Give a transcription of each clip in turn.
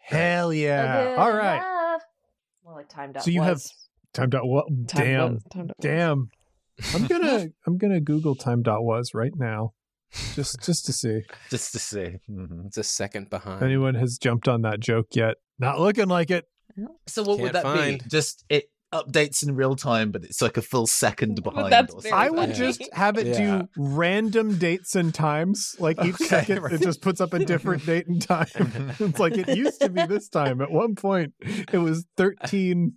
Hell yeah! All right. More like timed out. So you have time dot what? Time Damn, was- time dot damn. I'm gonna I'm gonna Google time dot was right now, just just to see Just to see. Mhm. It's a second behind. if anyone has jumped on that joke yet. Not looking like it. So what would Can't that find. be? Just it updates in real time, but it's like a full second behind. or. I would Yeah. just have it Yeah. do random dates and times. Like each Okay, second, right. it just puts up a different date and time. it's like it used to be this time. At one point, it was thirteen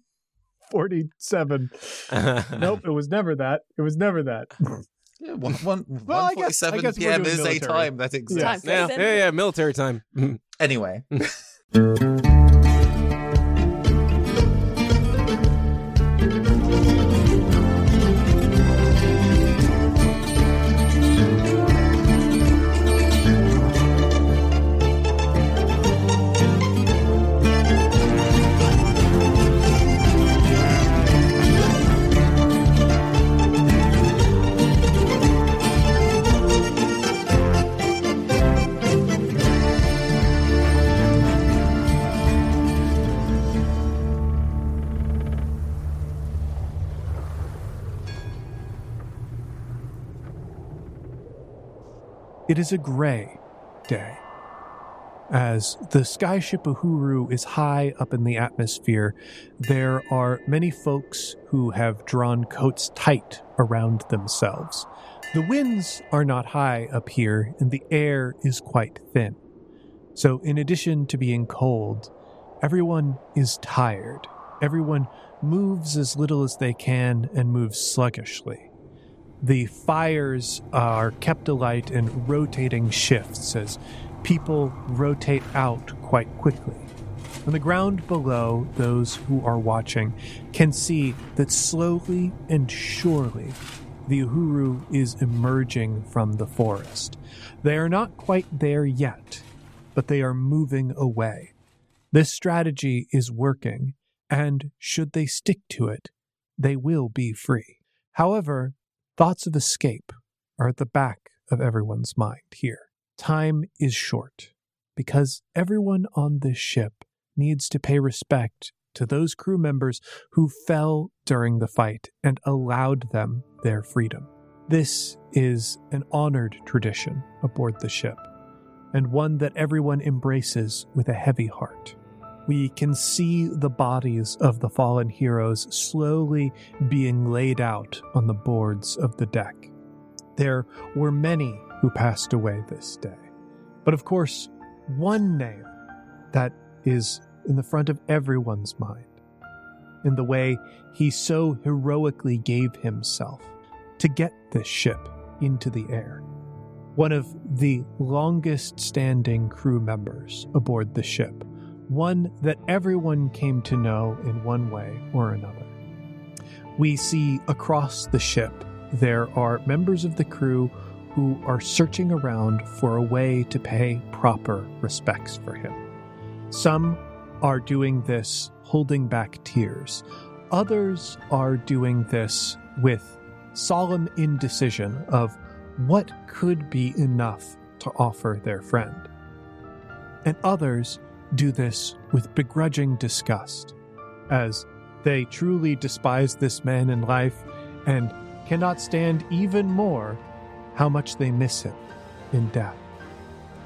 forty-seven. Nope, it was never that. It was never that. Yeah, one, one, Well, I guess- I 147 guess PM doing is a time that exists. Time. yeah, yeah, yeah, military time. Anyway, It is a gray day. As the skyship Uhuru is high up in the atmosphere, there are many folks who have drawn coats tight around themselves. The winds are not high up here, and the air is quite thin. So, in addition to being cold, everyone is tired. Everyone moves as little as they can and moves sluggishly. The fires are kept alight in rotating shifts as people rotate out quite quickly. On the ground below, those who are watching can see that slowly and surely the Uhuru is emerging from the forest. They are not quite there yet, but they are moving away. This strategy is working, and should they stick to it, they will be free. However, thoughts of escape are at the back of everyone's mind here. Time is short because everyone on this ship needs to pay respect to those crew members who fell during the fight and allowed them their freedom. This is an honored tradition aboard the ship, and one that everyone embraces with a heavy heart. We can see the bodies of the fallen heroes slowly being laid out on the boards of the deck. There were many who passed away this day. But of course, one name that is in the front of everyone's mind, in the way he so heroically gave himself to get this ship into the air. One of the longest standing crew members aboard the ship, one that everyone came to know in one way or another. We see across the ship there are members of the crew who are searching around for a way to pay proper respects for him. Some are doing this holding back tears, others are doing this with solemn indecision of what could be enough to offer their friend. And others do this with begrudging disgust, as they truly despise this man in life and cannot stand even more how much they miss him in death.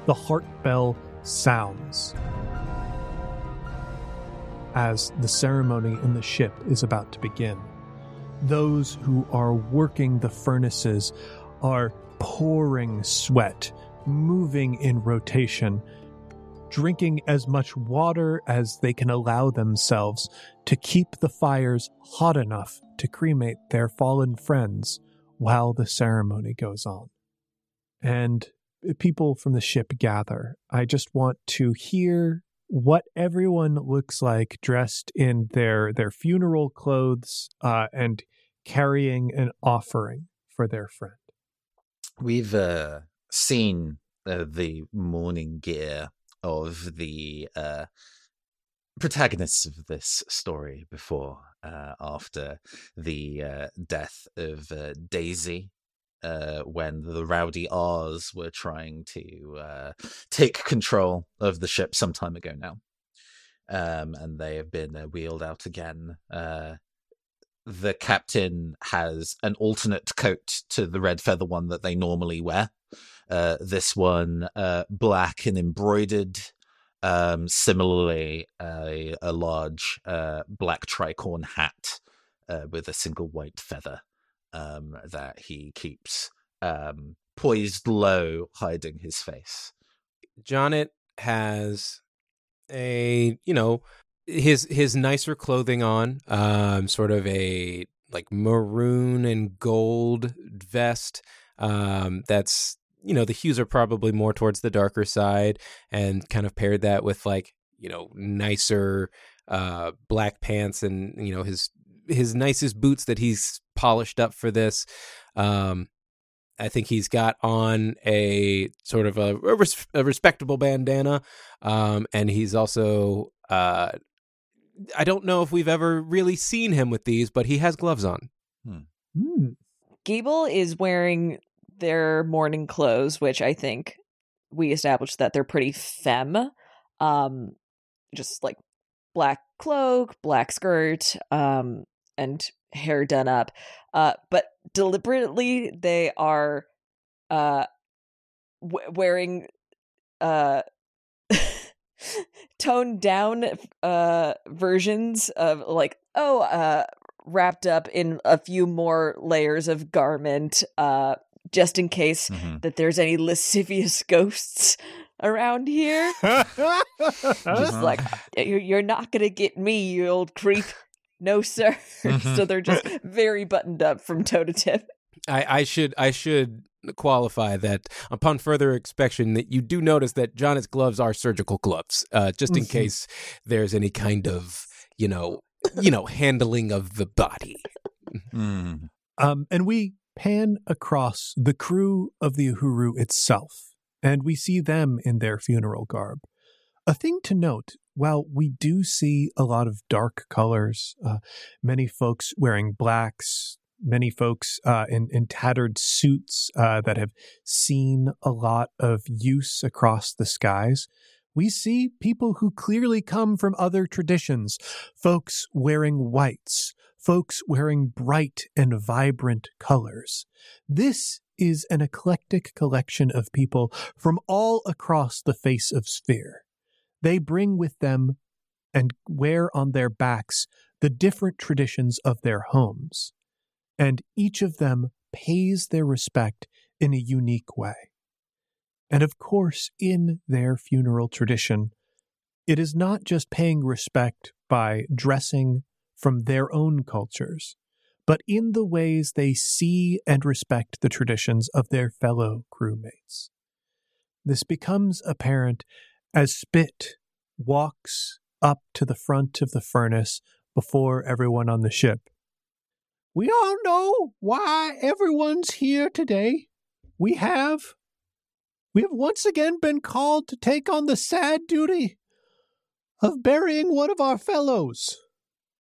The heart bell sounds as the ceremony in the ship is about to begin. Those who are working the furnaces are pouring sweat, moving in rotation, drinking as much water as they can allow themselves to keep the fires hot enough to cremate their fallen friends while the ceremony goes on. And people from the ship gather, I just want to hear what everyone looks like dressed in their their funeral clothes uh, and carrying an offering for their friend. We've uh, seen uh, the mourning gear of the uh, protagonists of this story before, uh, after the uh, death of uh, Daisy. Uh, when the rowdy R's were trying to uh, take control of the ship some time ago now. Um, and they have been wheeled out again. The captain has an alternate coat to the red feather one that they normally wear. Uh, this one, uh, black and embroidered. Um, similarly, a, a large uh, black tricorn hat uh, with a single white feather um, that he keeps um, poised low, hiding his face. Jonnit has a you know his his nicer clothing on, um, sort of a like maroon and gold vest. Um, that's you know the hues are probably more towards the darker side, and kind of paired that with like you know nicer uh, black pants and you know his his nicest boots that he's polished up for this. Um, I think he's got on a sort of a, a, res- a respectable bandana, um, and he's also. Uh, I don't know if we've ever really seen him with these, but he has gloves on. Hmm. Mm. Gable is wearing their mourning clothes, which I think we established that they're pretty femme. Um, just like black cloak, black skirt, um, and hair done up. Uh, but deliberately, they are uh, w- wearing uh, toned down uh, versions of like, oh, uh, wrapped up in a few more layers of garment, uh, just in case mm-hmm. that there's any lascivious ghosts around here. just like you're not gonna get me, you old creep. No, sir. Mm-hmm. so they're just very buttoned up from toe to tip. I, I should I should qualify that upon further inspection that you do notice that Jonnit's gloves are surgical gloves, uh, just in mm-hmm. case there's any kind of you know you know handling of the body. Mm. Um, and we pan across the crew of the Uhuru itself, and we see them in their funeral garb. A thing to note while we do see a lot of dark colors, uh, many folks wearing blacks, many folks uh, in, in tattered suits uh, that have seen a lot of use across the skies, we see people who clearly come from other traditions, folks wearing whites, folks wearing bright and vibrant colors. This is an eclectic collection of people from all across the face of Sphere. They bring with them and wear on their backs the different traditions of their homes, and each of them pays their respect in a unique way. And of course, in their funeral tradition, it is not just paying respect by dressing from their own cultures, but in the ways they see and respect the traditions of their fellow crewmates. This becomes apparent as Spit walks up to the front of the furnace before everyone on the ship. We all know why everyone's here today. We have. We have once again been called to take on the sad duty of burying one of our fellows.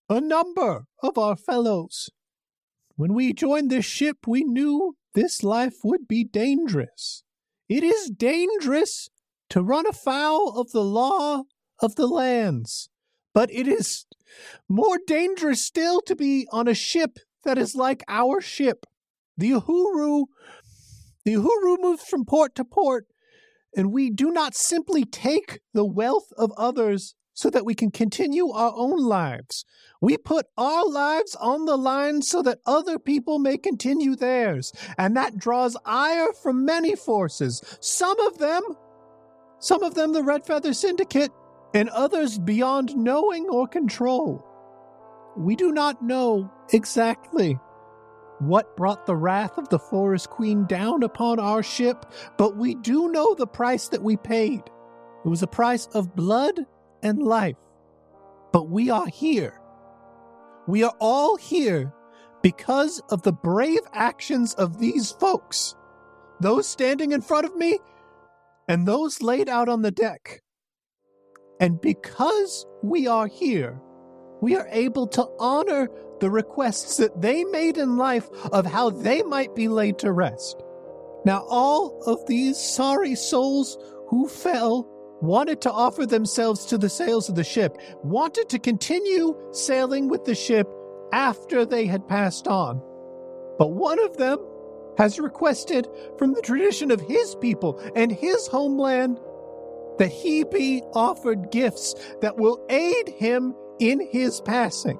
A number of our fellows. When we joined this ship, we knew this life would be dangerous. It is dangerous to run afoul of the law of the lands. But it is more dangerous still to be on a ship that is like our ship. The Uhuru, the Uhuru moves from port to port, and we do not simply take the wealth of others so that we can continue our own lives. We put our lives on the line so that other people may continue theirs, and that draws ire from many forces. Some of them, some of them the Red Feather Syndicate, and others beyond knowing or control. We do not know exactly what brought the wrath of the Forest Queen down upon our ship, but we do know the price that we paid. It was a price of blood and life. But we are here. We are all here because of the brave actions of these folks. Those standing in front of me and those laid out on the deck. And because we are here, we are able to honor the requests that they made in life of how they might be laid to rest. Now, all of these sorry souls who fell wanted to offer themselves to the sails of the ship, wanted to continue sailing with the ship after they had passed on. But one of them has requested from the tradition of his people and his homeland that he be offered gifts that will aid him in his passing.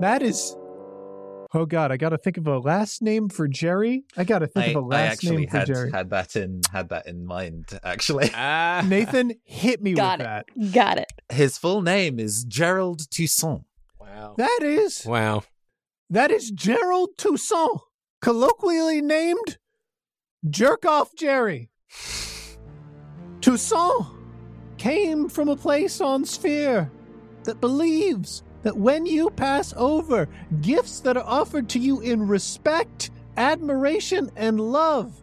That is. Oh God, I got to think of a last name for Jerry. I got to think I, of a last name for had, Jerry. had that in had that in mind actually. Ah. Nathan, hit me Got with it. that. Got it. His full name is Gerald Toussaint. Wow. That is Wow. that is Gerald Toussaint, colloquially named Jerk Off Jerry. Toussaint came from a place on Sphere that believes that when you pass over, gifts that are offered to you in respect, admiration, and love,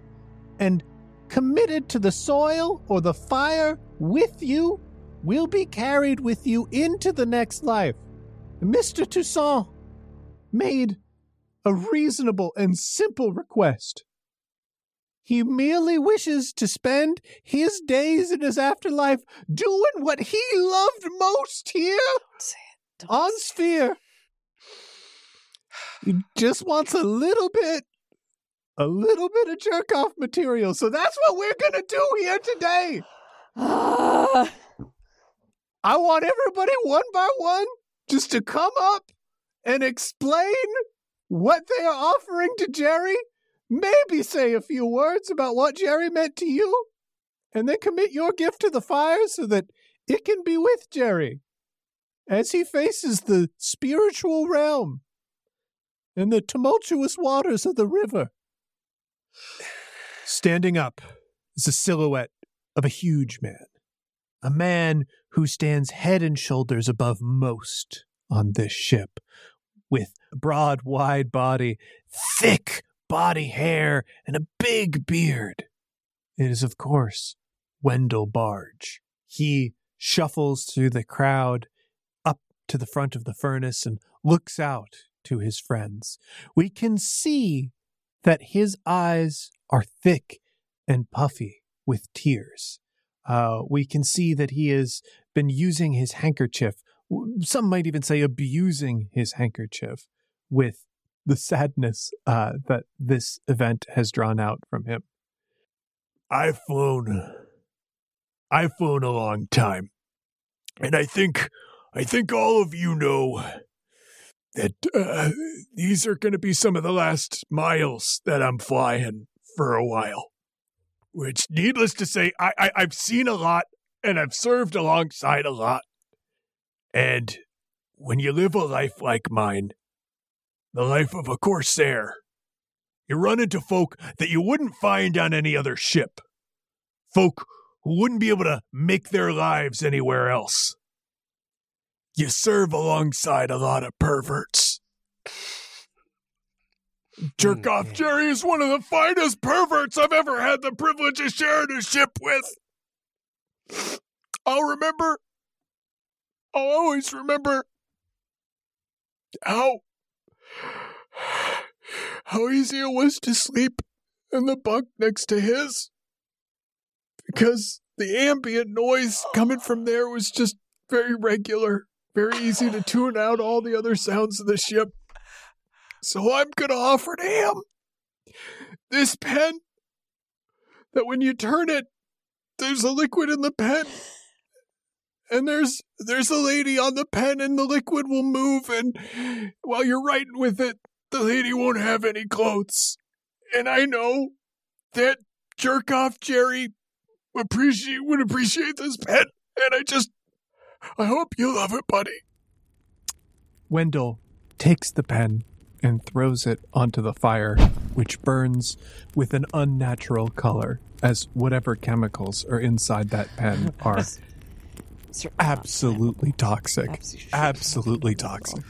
and committed to the soil or the fire with you, will be carried with you into the next life. Mr. Toussaint made a reasonable and simple request. He merely wishes to spend his days in his afterlife doing what he loved most here on Sphere. He just wants a little bit, a little bit of jerk off material. So that's what we're going to do here today. Ah. I want everybody one by one just to come up and explain what they are offering to Jerry. Maybe say a few words about what Jerry meant to you, and then commit your gift to the fire so that it can be with Jerry as he faces the spiritual realm and the tumultuous waters of the river. Standing up is a silhouette of a huge man, a man who stands head and shoulders above most on this ship, with a broad, wide body, thick body hair, and a big beard. It is, of course, Wendell Barge. He shuffles through the crowd up to the front of the furnace and looks out to his friends. We can see that his eyes are thick and puffy with tears. Uh, we can see that he has been using his handkerchief. Some might even say abusing his handkerchief with the sadness uh, that this event has drawn out from him. I've flown. I've flown a long time, and I think, I think all of you know that uh, these are going to be some of the last miles that I'm flying for a while. Which, needless to say, I, I I've seen a lot and I've served alongside a lot. And when you live a life like mine, the life of a corsair, you run into folk that you wouldn't find on any other ship. Folk who wouldn't be able to make their lives anywhere else. You serve alongside a lot of perverts. Jerk hmm. off Okay. Jerry is one of the finest perverts I've ever had the privilege of sharing a ship with. I'll remember. I'll always remember how how easy it was to sleep in the bunk next to his because the ambient noise coming from there was just very regular, very easy to tune out all the other sounds of the ship. So I'm going to offer to him this pen that when you turn it, there's a liquid in the pen. And there's there's a lady on the pen and the liquid will move and while you're writing with it, the lady won't have any clothes. And I know that jerk off Jerry appreciate would appreciate this pen. And I just I hope you love it, buddy. Wendell takes the pen and throws it onto the fire, which burns with an unnatural color, as whatever chemicals are inside that pen are absolutely toxic. Absolutely toxic.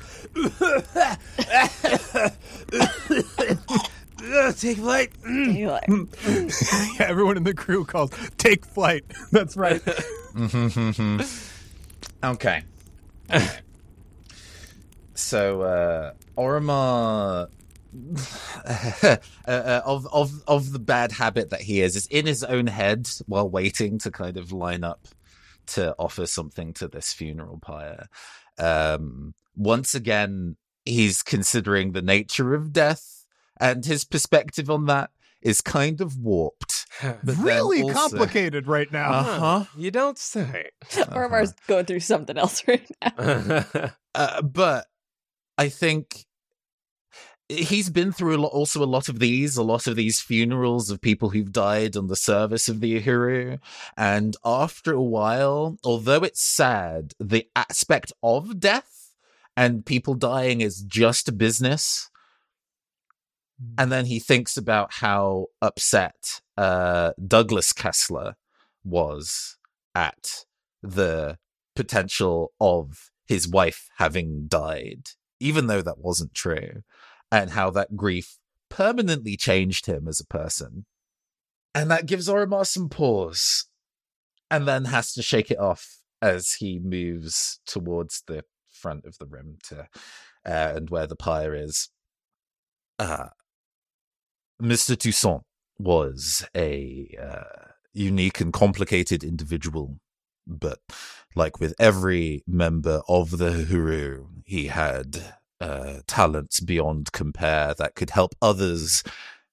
Take flight. Everyone in the crew calls, take flight. That's right. okay. so, uh, Oromar, uh, uh, of of of the bad habit that he is, is in his own head while waiting to kind of line up to offer something to this funeral pyre. Um, once again, he's considering the nature of death and his perspective on that is kind of warped. But really also, complicated right now. Uh huh. You don't say. Oromar's uh-huh. going through something else right now. uh, but I think he's been through a lot, also a lot of these, a lot of these funerals of people who've died on the service of the Uhuru. And after a while, although it's sad, the aspect of death and people dying is just business. And then he thinks about how upset uh, Douglas Kessler was at the potential of his wife having died, even though that wasn't true and how that grief permanently changed him as a person. And that gives Oromar some pause and then has to shake it off as he moves towards the front of the room to uh, and where the pyre is. Uh, Mr. Toussaint was a uh, unique and complicated individual, but like with every member of the Uhuru, he had uh, talents beyond compare that could help others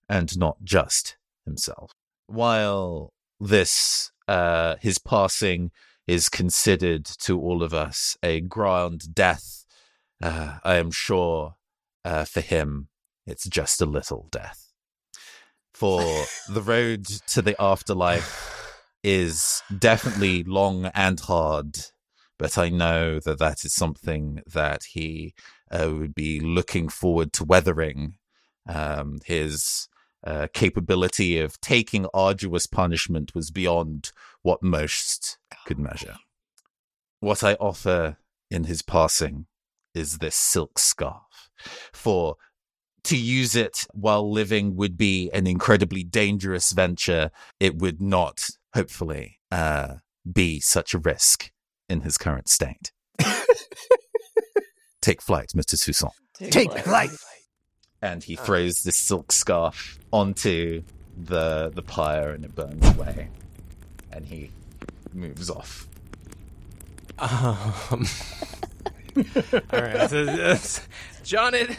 and not just himself. While this, uh, his passing is considered to all of us a grand death, uh, I am sure uh, for him it's just a little death. For the road to the afterlife is definitely long and hard, but I know that that is something that he uh, would be looking forward to weathering. Um, his uh, capability of taking arduous punishment was beyond what most could measure. What I offer in his passing is this silk scarf. For to use it while living would be an incredibly dangerous venture. It would not, hopefully, uh, be such a risk in his current state. Take flight, Mr. Toussaint. Take, Take flight. flight. And he throws this silk scarf onto the the pyre and it burns away. And he moves off. Um, all right. So, Jonnit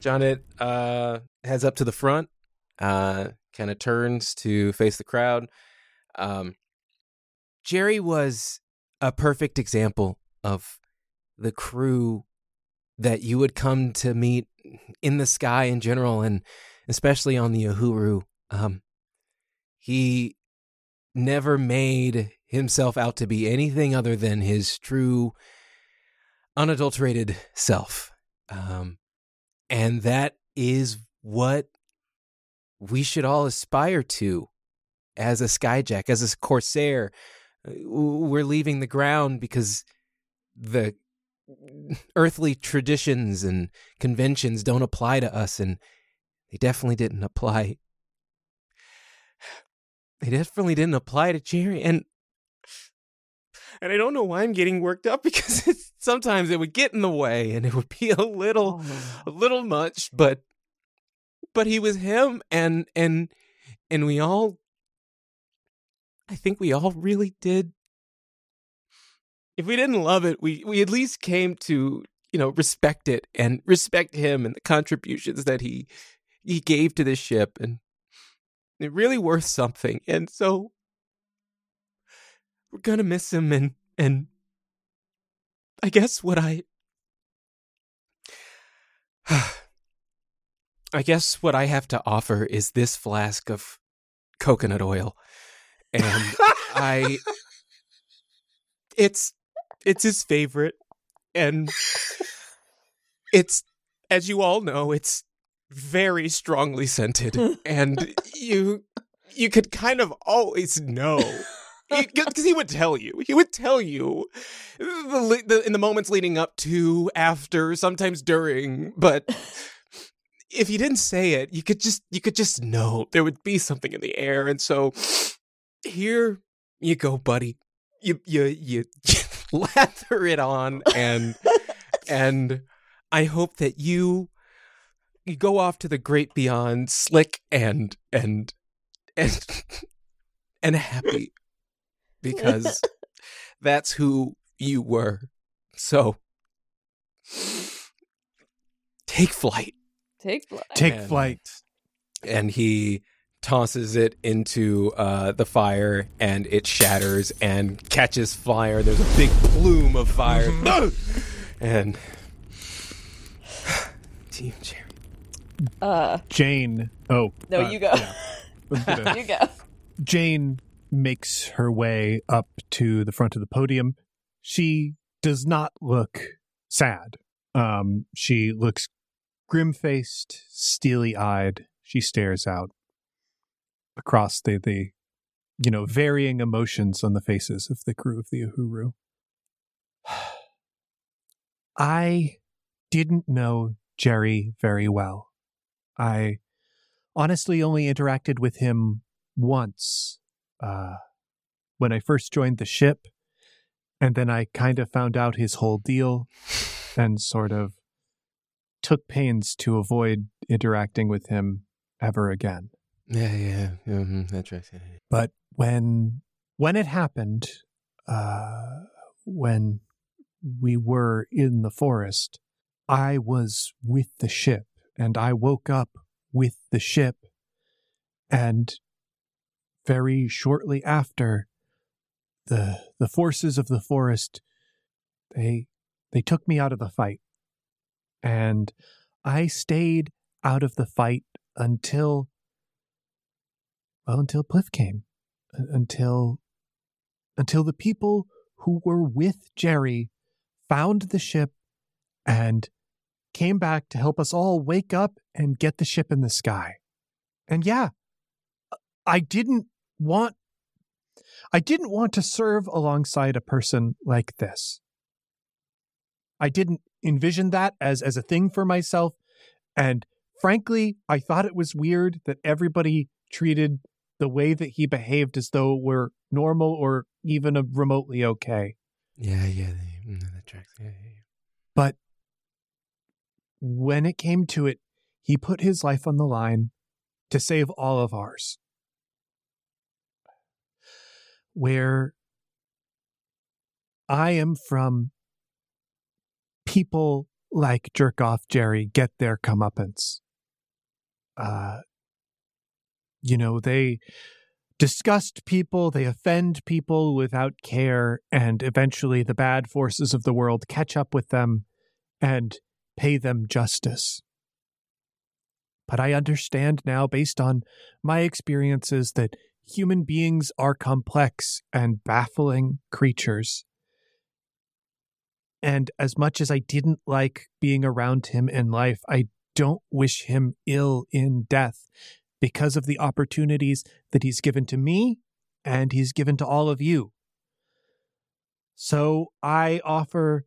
John it uh, heads up to the front, uh, kind of turns to face the crowd. Um, Jerry was a perfect example of the crew that you would come to meet in the sky in general, and especially on the Uhuru. Um, he never made himself out to be anything other than his true, unadulterated self. Um, and that is what we should all aspire to as a skyjack, as a corsair. We're leaving the ground because the earthly traditions and conventions don't apply to us, and they definitely didn't apply. They definitely didn't apply to Jerry, and and I don't know why I'm getting worked up because it's, sometimes it would get in the way, and it would be a little, oh. a little much. But but he was him, and and and we all, I think we all really did if we didn't love it, we we at least came to you know respect it and respect him and the contributions that he he gave to this ship and it really worth something. And so we're gonna miss him and and I guess what I I guess what I have to offer is this flask of coconut oil. And I it's it's his favorite and it's as you all know, it's very strongly scented, and you you could kind of always know because he would tell you. He would tell you the, the, in the moments leading up to, after, sometimes during. But if he didn't say it, you could just you could just know there would be something in the air. And so here you go, buddy. You you you, you lather it on, and and I hope that you you go off to the great beyond, slick and and and and happy because that's who you were. So take flight. Take flight. Take And- flight. And he tosses it into uh, the fire and it shatters and catches fire. There's a big plume of fire. and Team Jerry. Uh, Jane. Oh. no, uh, you go. yeah. You go. Jane makes her way up to the front of the podium. She does not look sad. Um, she looks grim faced, steely eyed. She stares out across the, the, you know, varying emotions on the faces of the crew of the Uhuru. I didn't know Jerry very well. I honestly only interacted with him once uh, when I first joined the ship, and then I kind of found out his whole deal and sort of took pains to avoid interacting with him ever again. Yeah, yeah, mm-hmm, that's right. Yeah, yeah. But when when it happened, uh, when we were in the forest, I was with the ship, and I woke up with the ship, and very shortly after, the the forces of the forest they they took me out of the fight, and I stayed out of the fight until well until Pliff came, until until the people who were with Jerry found the ship and came back to help us all wake up and get the ship in the sky. And yeah, I didn't want I didn't want to serve alongside a person like this. I didn't envision that as as a thing for myself and frankly, I thought it was weird that everybody treated the way that he behaved as though it were normal or even a remotely okay. Yeah, yeah, yeah, mm, that tracks. Yeah, yeah, yeah. But when it came to it, he put his life on the line to save all of ours. Where I am from, people like Jerk Off Jerry get their comeuppance. Uh, you know, they disgust people, they offend people without care, and eventually the bad forces of the world catch up with them and pay them justice. But I understand now, based on my experiences, that human beings are complex and baffling creatures. And as much as I didn't like being around him in life, I don't wish him ill in death because of the opportunities that he's given to me and he's given to all of you. So I offer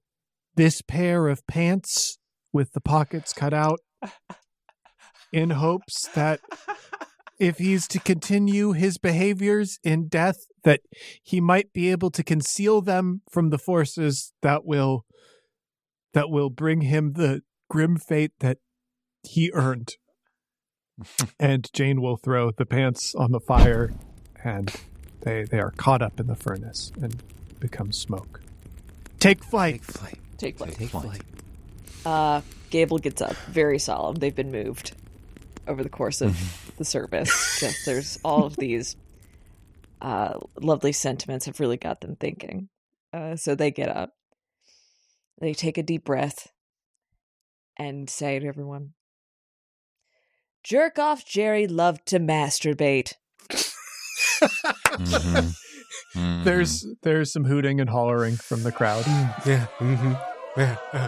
this pair of pants with the pockets cut out in hopes that if he's to continue his behaviors in death that he might be able to conceal them from the forces that will that will bring him the grim fate that he earned and Jane will throw the pants on the fire and they they are caught up in the furnace and become smoke take flight Take flight. Take flight. Take flight. Uh, Gable gets up, very solemn. They've been moved over the course of the service. Just there's all of these uh, lovely sentiments have really got them thinking. Uh, so they get up, they take a deep breath, and say to everyone, "Jerk off, Jerry loved to masturbate." Mhm. Mhm. there's there's some hooting and hollering from the crowd Yeah. Mm-hmm. Yeah. uh,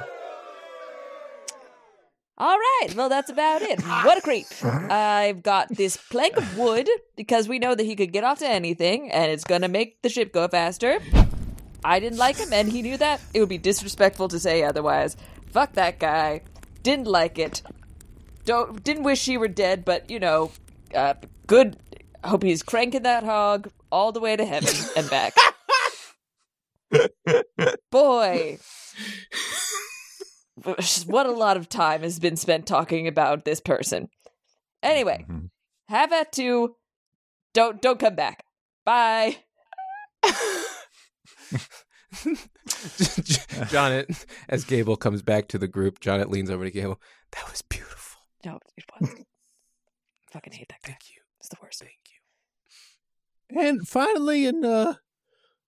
All right. Well, that's about it. What a creep. I've got this plank of wood because we know that he could get off to anything and it's going to make the ship go faster. I didn't like him and he knew that. It would be disrespectful to say otherwise. Fuck that guy. Didn't like it. Don't didn't wish he were dead, but you know, uh, good. Hope he's cranking that hog all the way to heaven and back. Boy, what a lot of time has been spent talking about this person. Anyway, Mhm. have at two. Don't don't come back. Bye. Jonnit, as Gable comes back to the group, Jonnit leans over to Gable. That was beautiful. No, it wasn't. Fucking hate that guy. Thank you. It's the worst. Thank you. And finally, in uh,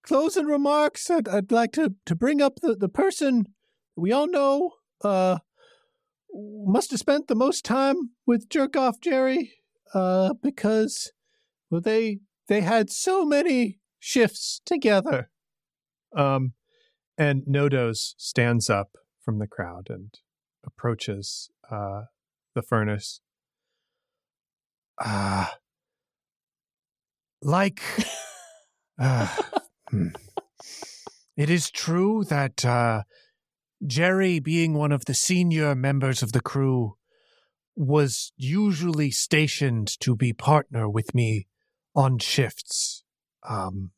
closing remarks, I'd, I'd like to, to bring up the, the person we all know uh, must have spent the most time with Jerk Off Jerry uh, because well, they they had so many shifts together. Um, and Nodos stands up from the crowd and approaches uh, the furnace. Ah like uh, hmm. it is true that uh, jerry being one of the senior members of the crew was usually stationed to be partner with me on shifts um,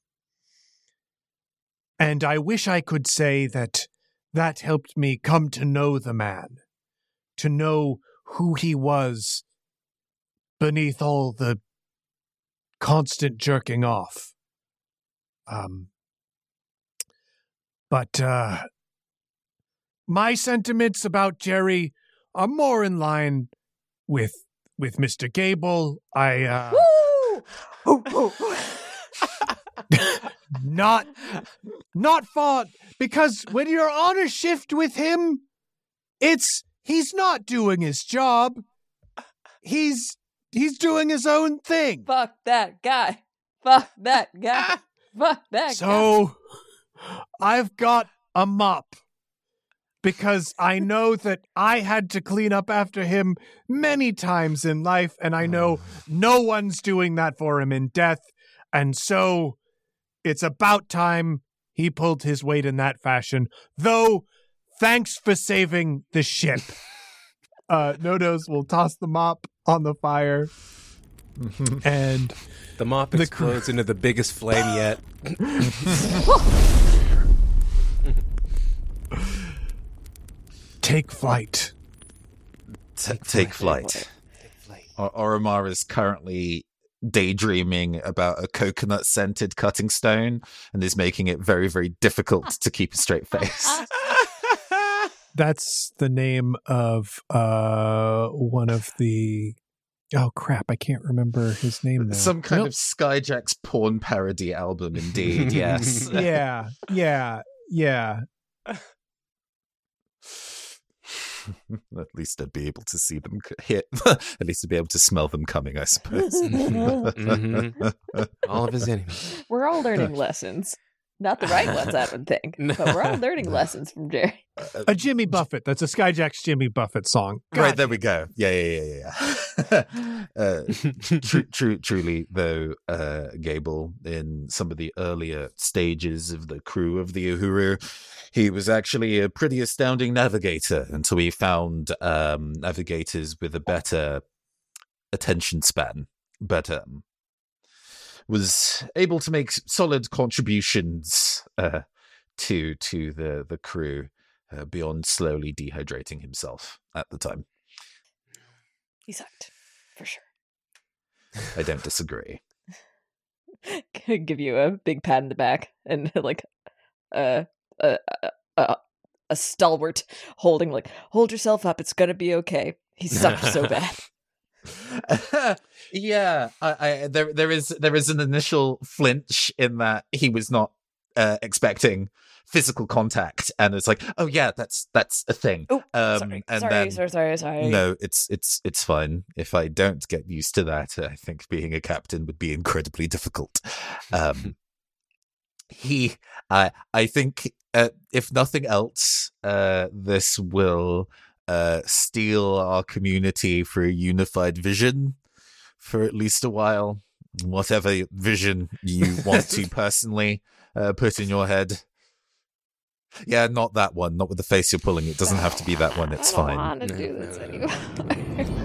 and i wish i could say that that helped me come to know the man to know who he was beneath all the constant jerking off. Um, but uh, my sentiments about Jerry are more in line with with Mr. Gable. I uh, Woo! Ooh, ooh. not not fought because when you're on a shift with him, it's he's not doing his job. He's he's doing his own thing. Fuck that guy. Fuck that guy. Fuck that guy. So I've got a mop because I know that I had to clean up after him many times in life, and I know no one's doing that for him in death. And so it's about time he pulled his weight in that fashion. Though, thanks for saving the ship. uh, Nodos will toss the mop on the fire. and The mop The cr- explodes into the biggest flame yet. take flight. T- take flight. Or- Oromar is currently daydreaming about a coconut scented cutting stone and is making it very, very difficult to keep a straight face. That's the name of uh one of the oh crap, I can't remember his name now. Some kind Nope. of Skyjack's porn parody album, indeed, yes. Yeah, yeah, yeah. At least I'd be able to see them c- hit. At least I'd be able to smell them coming, I suppose. Mhm. All of his enemies. We're all learning lessons. Not the right ones, I would think. But we're all learning lessons from Jerry. A Jimmy Buffett. That's a Skyjack's Jimmy Buffett song. Right God there we go. Yeah, yeah, yeah, yeah. yeah. uh, true, true, truly, though, uh, Gable, in some of the earlier stages of the crew of the Uhuru, he was actually a pretty astounding navigator until he found um, navigators with a better attention span, but um, was able to make solid contributions uh, to to the the crew uh, beyond slowly dehydrating himself at the time. He sucked, for sure. I don't disagree. Could Give you a big pat in the back and like a a a, a, a stalwart holding like hold yourself up. It's gonna be okay. He sucked so bad. yeah, I, I, there there is there is an initial flinch in that he was not uh, expecting physical contact, and it's like, oh yeah, that's that's a thing. Oh, Um, sorry, and sorry, then- sorry, sorry, sorry. No, it's it's it's fine. If I don't get used to that, I think being a captain would be incredibly difficult. Um, he, I, I think, uh, if nothing else, uh, this will uh, steel our community for a unified vision for at least a while. Whatever vision you want to personally uh, put in your head. Yeah, not that one. Not with the face you're pulling. It doesn't have to be that one. It's I don't fine. want to do this no, no. anymore.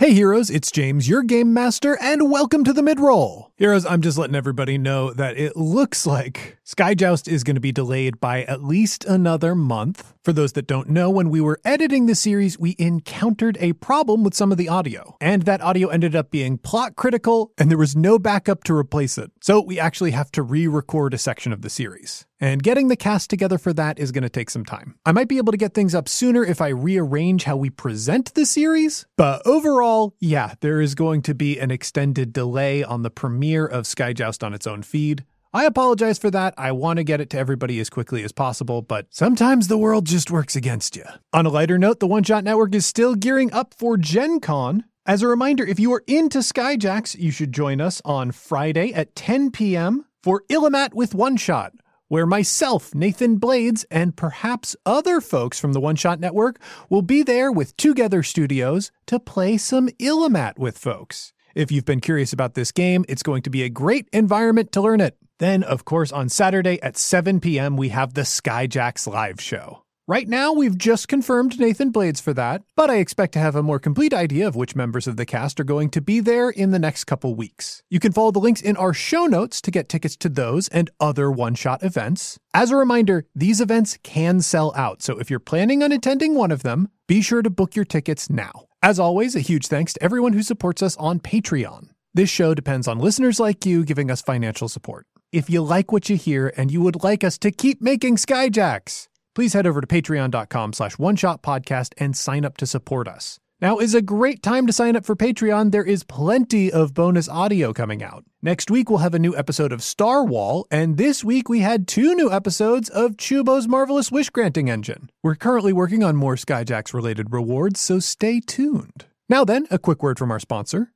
Hey heroes, it's James, your game master, and welcome to the mid-roll. Heroes, I'm just letting everybody know that it looks like Skyjoust is going to be delayed by at least another month. For those that don't know, when we were editing the series, we encountered a problem with some of the audio, and that audio ended up being plot critical, and there was no backup to replace it. So we actually have to re-record a section of the series. And getting the cast together for that is going to take some time. I might be able to get things up sooner if I rearrange how we present the series, but overall, yeah, there is going to be an extended delay on the premiere of Skyjoust on its own feed. I apologize for that. I want to get it to everybody as quickly as possible, but sometimes the world just works against you. On a lighter note, the One Shot Network is still gearing up for Gen Con. As a reminder, if you are into Skyjacks, you should join us on Friday at 10 p.m. for Illimat with One Shot where myself, Nathan Blades, and perhaps other folks from the One Shot Network will be there with Twogether Studios to play some Illimat with folks. If you've been curious about this game, it's going to be a great environment to learn it. Then, of course, on Saturday at 7 p.m., we have the Skyjacks live show. Right now, we've just confirmed Nathan Blades for that, but I expect to have a more complete idea of which members of the cast are going to be there in the next couple weeks. You can follow the links in our show notes to get tickets to those and other one shot events. As a reminder, these events can sell out, so if you're planning on attending one of them, be sure to book your tickets now. As always, a huge thanks to everyone who supports us on Patreon. This show depends on listeners like you giving us financial support. If you like what you hear and you would like us to keep making Skyjacks, please head over to patreon.com slash one shot podcast and sign up to support us. Now is a great time to sign up for Patreon. There is plenty of bonus audio coming out. Next week, we'll have a new episode of Star Wall, and this week we had two new episodes of Chubo's Marvelous Wish Granting Engine. We're currently working on more Skyjacks related rewards, so stay tuned. Now then, a quick word from our sponsor.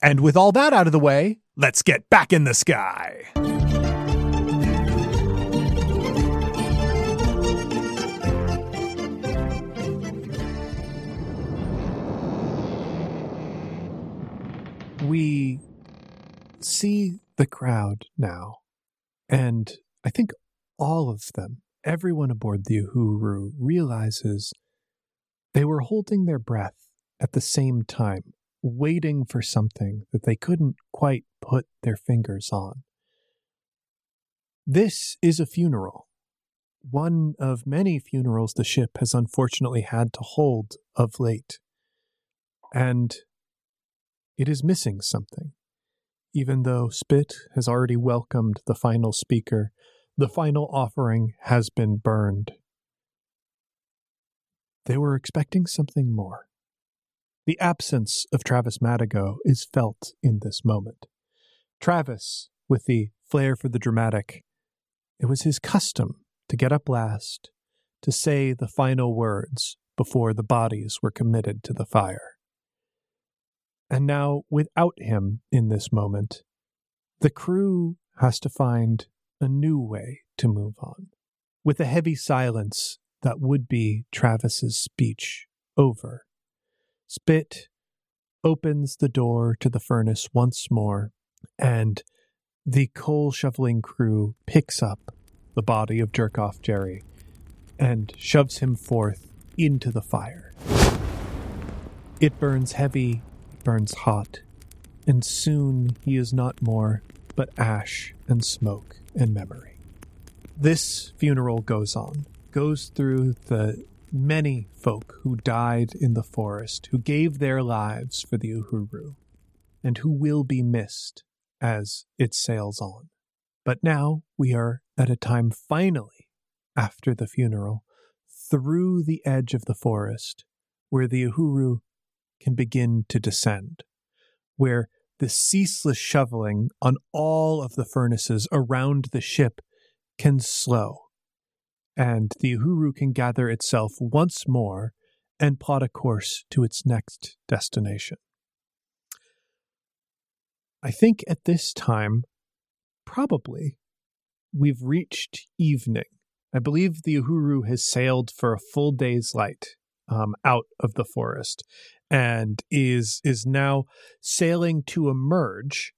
And with all that out of the way, let's get back in the sky. we see the crowd now, and I think all of them, everyone aboard the Uhuru, realizes they were holding their breath at the same time, waiting for something that they couldn't quite put their fingers on. This is a funeral. One of many funerals the ship has unfortunately had to hold of late. And it is missing something. Even though Spit has already welcomed the final speaker, the final offering has been burned. They were expecting something more. The absence of Travis Madigo is felt in this moment. Travis, with the flair for the dramatic, it was his custom to get up last, to say the final words before the bodies were committed to the fire. And now, without him in this moment, the crew has to find a new way to move on. With a heavy silence that would be Travis's speech over, Spit opens the door to the furnace once more, and the coal shoveling crew picks up the body of Jerkoff Jerry and shoves him forth into the fire. It burns heavy burns hot, and soon he is not more but ash and smoke and memory. This funeral goes on, goes through the many folk who died in the forest, who gave their lives for the Uhuru, and who will be missed as it sails on. But now we are at a time finally, after the funeral, through the edge of the forest, where the Uhuru can begin to descend, where the ceaseless shoveling on all of the furnaces around the ship can slow, and the Uhuru can gather itself once more and plot a course to its next destination. I think at this time, probably, we've reached evening. I believe the Uhuru has sailed for a full day's light um, out of the forest and is is now sailing to emerge,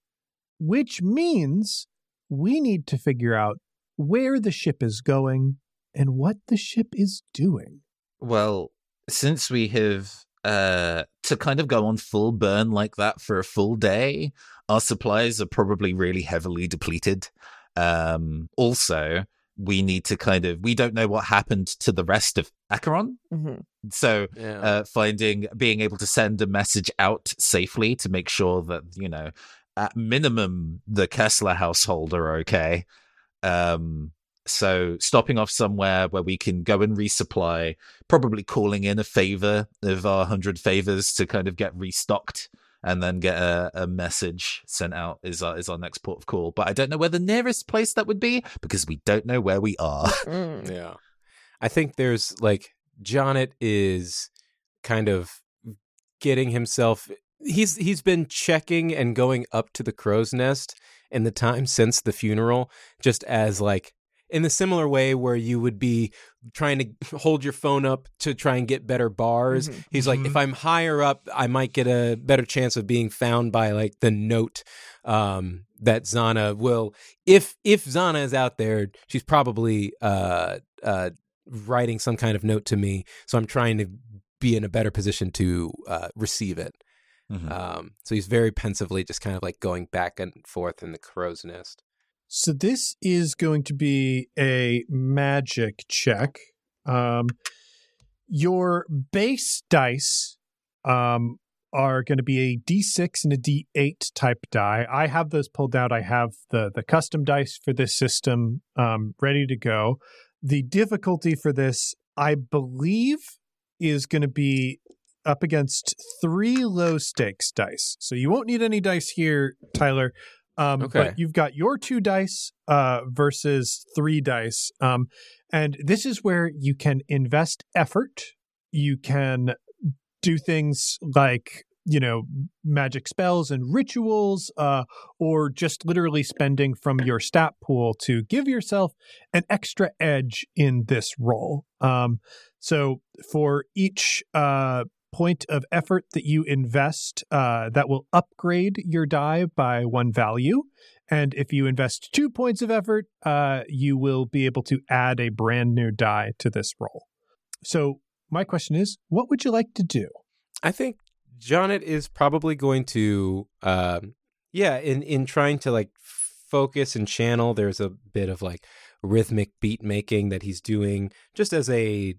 which means we need to figure out where the ship is going and what the ship is doing. Well, since we have uh to kind of go on full burn like that for a full day, our supplies are probably really heavily depleted. Um also, we need to kind of we don't know what happened to the rest of Acheron. Mhm. So Yeah. uh, finding being able to send a message out safely to make sure that you know at minimum the Kessler household are okay. Um, so stopping off somewhere where we can go and resupply, probably calling in a favor of our hundred favors to kind of get restocked. And then get a, a message sent out is our, is our next port of call. But I don't know where the nearest place that would be because we don't know where we are. Mm. Yeah. I think there's like Jonnit is kind of getting himself he's he's been checking and going up to the crow's nest in the time since the funeral just as like in the similar way where you would be trying to hold your phone up to try and get better bars Mhm. he's like Mhm. if i'm higher up i might get a better chance of being found by like the note um that zana will if if zana is out there she's probably uh uh writing some kind of note to me so i'm trying to be in a better position to uh receive it Mhm. um so he's very pensively just kind of like going back and forth in the crow's nest So this is going to be a magic check. Um, your base dice um, are going to be a D6 and a D8 type die. I have those pulled out. I have the the custom dice for this system um, ready to go. The difficulty for this, I believe, is going to be up against three low stakes dice. So you won't need any dice here, Tyler. Um, Okay. But you've got your two dice uh, versus three dice. Um, and this is where you can invest effort. You can do things like, you know, magic spells and rituals, uh, or just literally spending from your stat pool to give yourself an extra edge in this roll. Um, so for each uh, point of effort that you invest, uh, that will upgrade your die by one value. And if you invest two points of effort, uh, you will be able to add a brand new die to this roll. So, my question is what would you like to do? I think Jonnit is probably going to, um, yeah, in in trying to like focus and channel. There's a bit of like rhythmic beat making that he's doing, just as a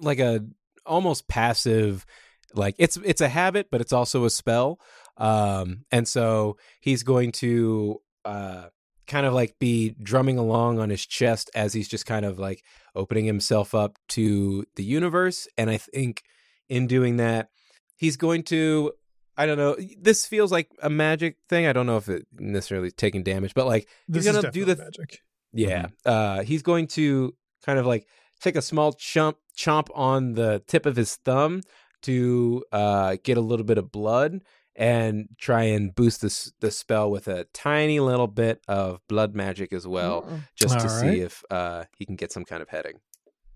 like a almost passive, like it's it's a habit, but it's also a spell. Um, and so he's going to uh kind of like be drumming along on his chest as he's just kind of like opening himself up to the universe. And I think in doing that, he's going to I don't know. This feels like a magic thing. I don't know if it necessarily taking damage, but like This he's gonna do the magic. yeah. Uh he's going to kind of like take a small chomp chomp on the tip of his thumb to uh get a little bit of blood and try and boost this the spell with a tiny little bit of blood magic as well, Mm. just to All see if uh he can get some kind of heading.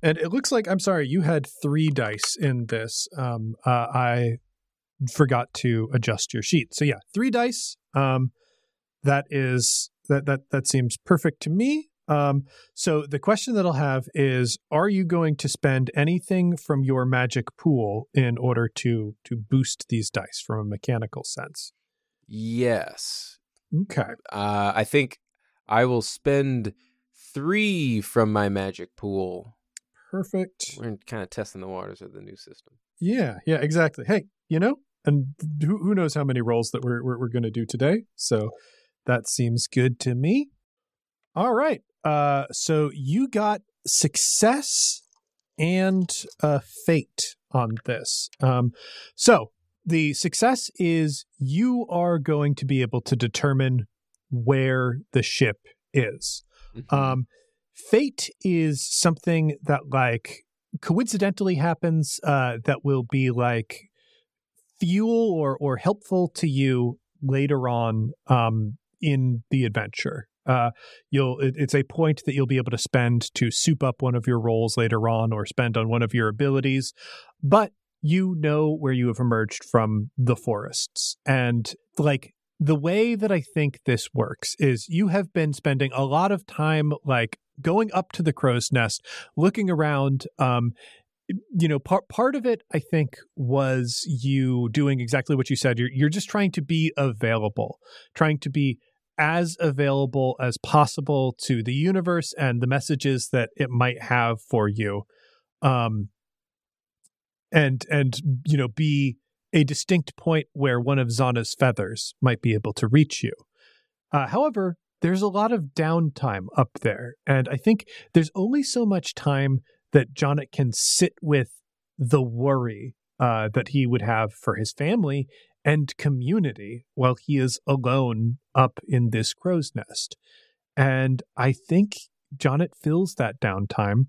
And it looks like, I'm sorry, you had three dice in this. Um, uh, I forgot to adjust your sheet. So, yeah, three dice. Um, that is, that, that, that seems perfect to me. Um, so the question that I'll have is, are you going to spend anything from your magic pool in order to, to boost these dice from a mechanical sense? Yes. Okay. Uh I think I will spend 3 from my magic pool. Perfect. We're kind of testing the waters of the new system. Yeah, yeah, exactly. Hey, you know, and who, who knows how many rolls that we're we're, we're going to do today? So that seems good to me. All right. Uh, so you got success and uh, fate on this. Um, so the success is you are going to be able to determine where the ship is. Mm-hmm. Um, fate is something that like coincidentally happens uh, that will be like fuel or or helpful to you later on um, in the adventure. Uh, you'll it, it's a point that you'll be able to spend to soup up one of your roles later on, or spend on one of your abilities. But you know where you have emerged from the forests, and like the way that I think this works is you have been spending a lot of time like going up to the crow's nest, looking around, um, you know part part of it i think was you doing exactly what you said you're you're just trying to be available trying to be as available as possible to the universe and the messages that it might have for you. Um and and you know be a distinct point where one of Zana's feathers might be able to reach you. Uh, however there's a lot of downtime up there and i think there's only so much time that Jonnit can sit with the worry uh, that he would have for his family and community while he is alone up in this crow's nest. And I think Jonnit fills that downtime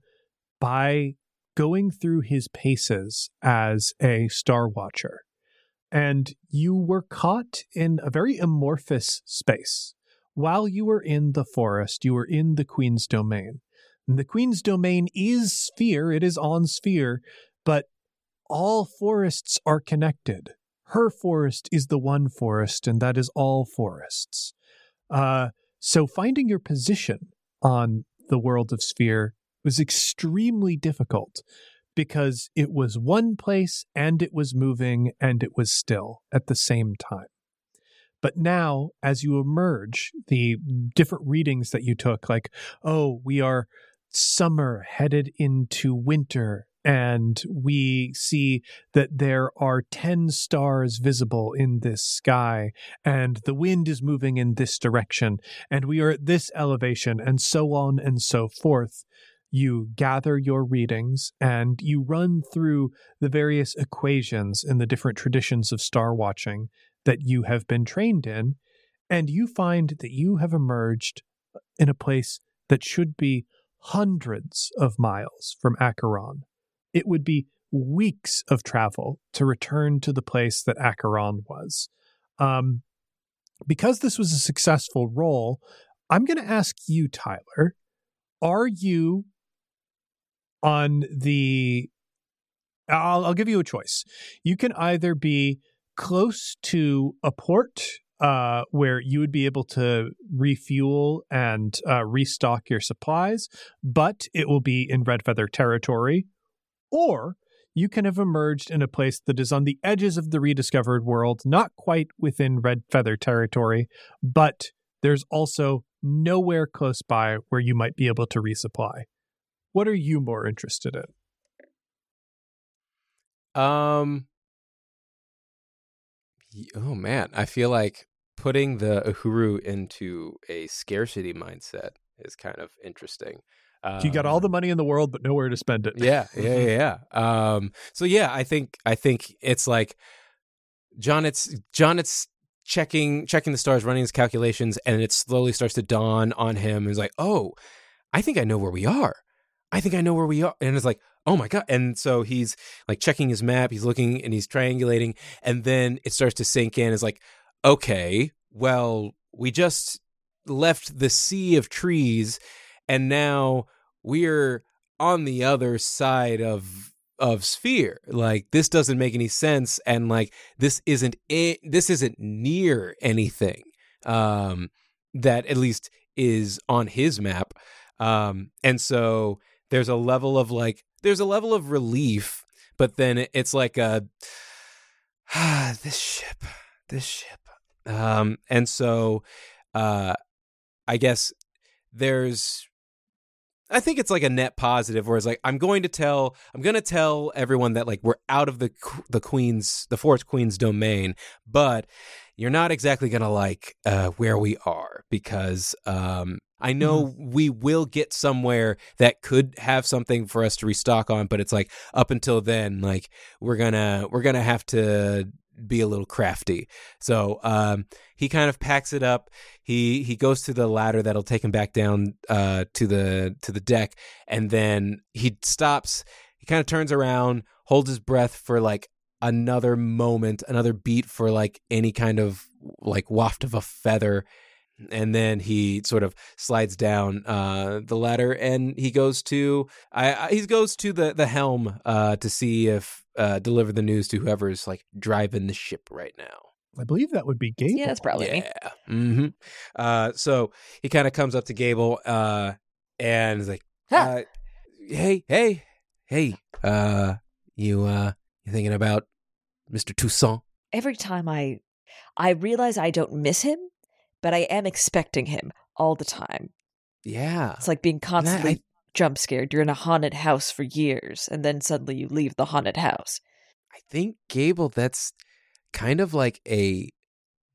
by going through his paces as a star watcher. And you were caught in a very amorphous space. While you were in the forest, you were in the Queen's domain. The Queen's domain is sphere, it is on sphere, but all forests are connected. Her forest is the one forest, and that is all forests. Uh, so finding your position on the world of sphere was extremely difficult because it was one place and it was moving and it was still at the same time. But now, as you emerge, the different readings that you took, like, oh, we are summer headed into winter and we see that there are 10 stars visible in this sky, and the wind is moving in this direction, and we are at this elevation, and so on and so forth. You gather your readings and you run through the various equations in the different traditions of star watching that you have been trained in, and you find that you have emerged in a place that should be hundreds of miles from Acheron. It would be weeks of travel to return to the place that Acheron was. Um, because this was a successful role, I'm going to ask you, Tyler, are you on the. I'll, I'll give you a choice. You can either be close to a port uh, where you would be able to refuel and uh, restock your supplies, but it will be in Red Feather territory. Or you can have emerged in a place that is on the edges of the rediscovered world, not quite within Red Feather territory, but there's also nowhere close by where you might be able to resupply. What are you more interested in? Um, oh man, I feel like putting the Uhuru into a scarcity mindset is kind of interesting. Um, you got all the um, money in the world, but nowhere to spend it. Yeah, yeah, yeah. yeah. Um, so yeah, I think I think it's like John. It's John. It's checking checking the stars, running his calculations, and it slowly starts to dawn on him. He's like, oh, I think I know where we are. I think I know where we are. And it's like, oh my God. And so he's like checking his map, he's looking and he's triangulating. And then it starts to sink in. It's like, okay, well, we just left the sea of trees and now we're on the other side of of sphere. Like this doesn't make any sense and like this isn't this isn't near anything um that at least is on his map. Um and so there's a level of like there's a level of relief but then it's like a ah, this ship this ship. Um, and so uh, I guess there's I think it's like a net positive where it's like I'm going to tell I'm going to tell everyone that like we're out of the the queen's the fourth queen's domain, but you're not exactly going to like uh, where we are because um, I know mm-hmm. we will get somewhere that could have something for us to restock on, but it's like up until then, like we're gonna we're gonna have to be a little crafty. So um, he kind of packs it up. He he goes to the ladder that'll take him back down uh, to the to the deck, and then he stops. He kind of turns around, holds his breath for like another moment, another beat for like any kind of like waft of a feather, and then he sort of slides down uh, the ladder and he goes to I, I, he goes to the the helm uh, to see if uh, deliver the news to whoever's like driving the ship right now. I believe that would be Gable. Yeah, that's probably me. yeah. Mm-hmm. Uh, so he kind of comes up to Gable uh, and is like, Huh. uh, "Hey, hey, hey, uh, you uh, you thinking about Mister Toussaint?" Every time I I realize I don't miss him, but I am expecting him all the time. Yeah, It's like being I- constantly jump scared. You're in a haunted house for years, and then suddenly you leave the haunted house. I think Gable, that's kind of like a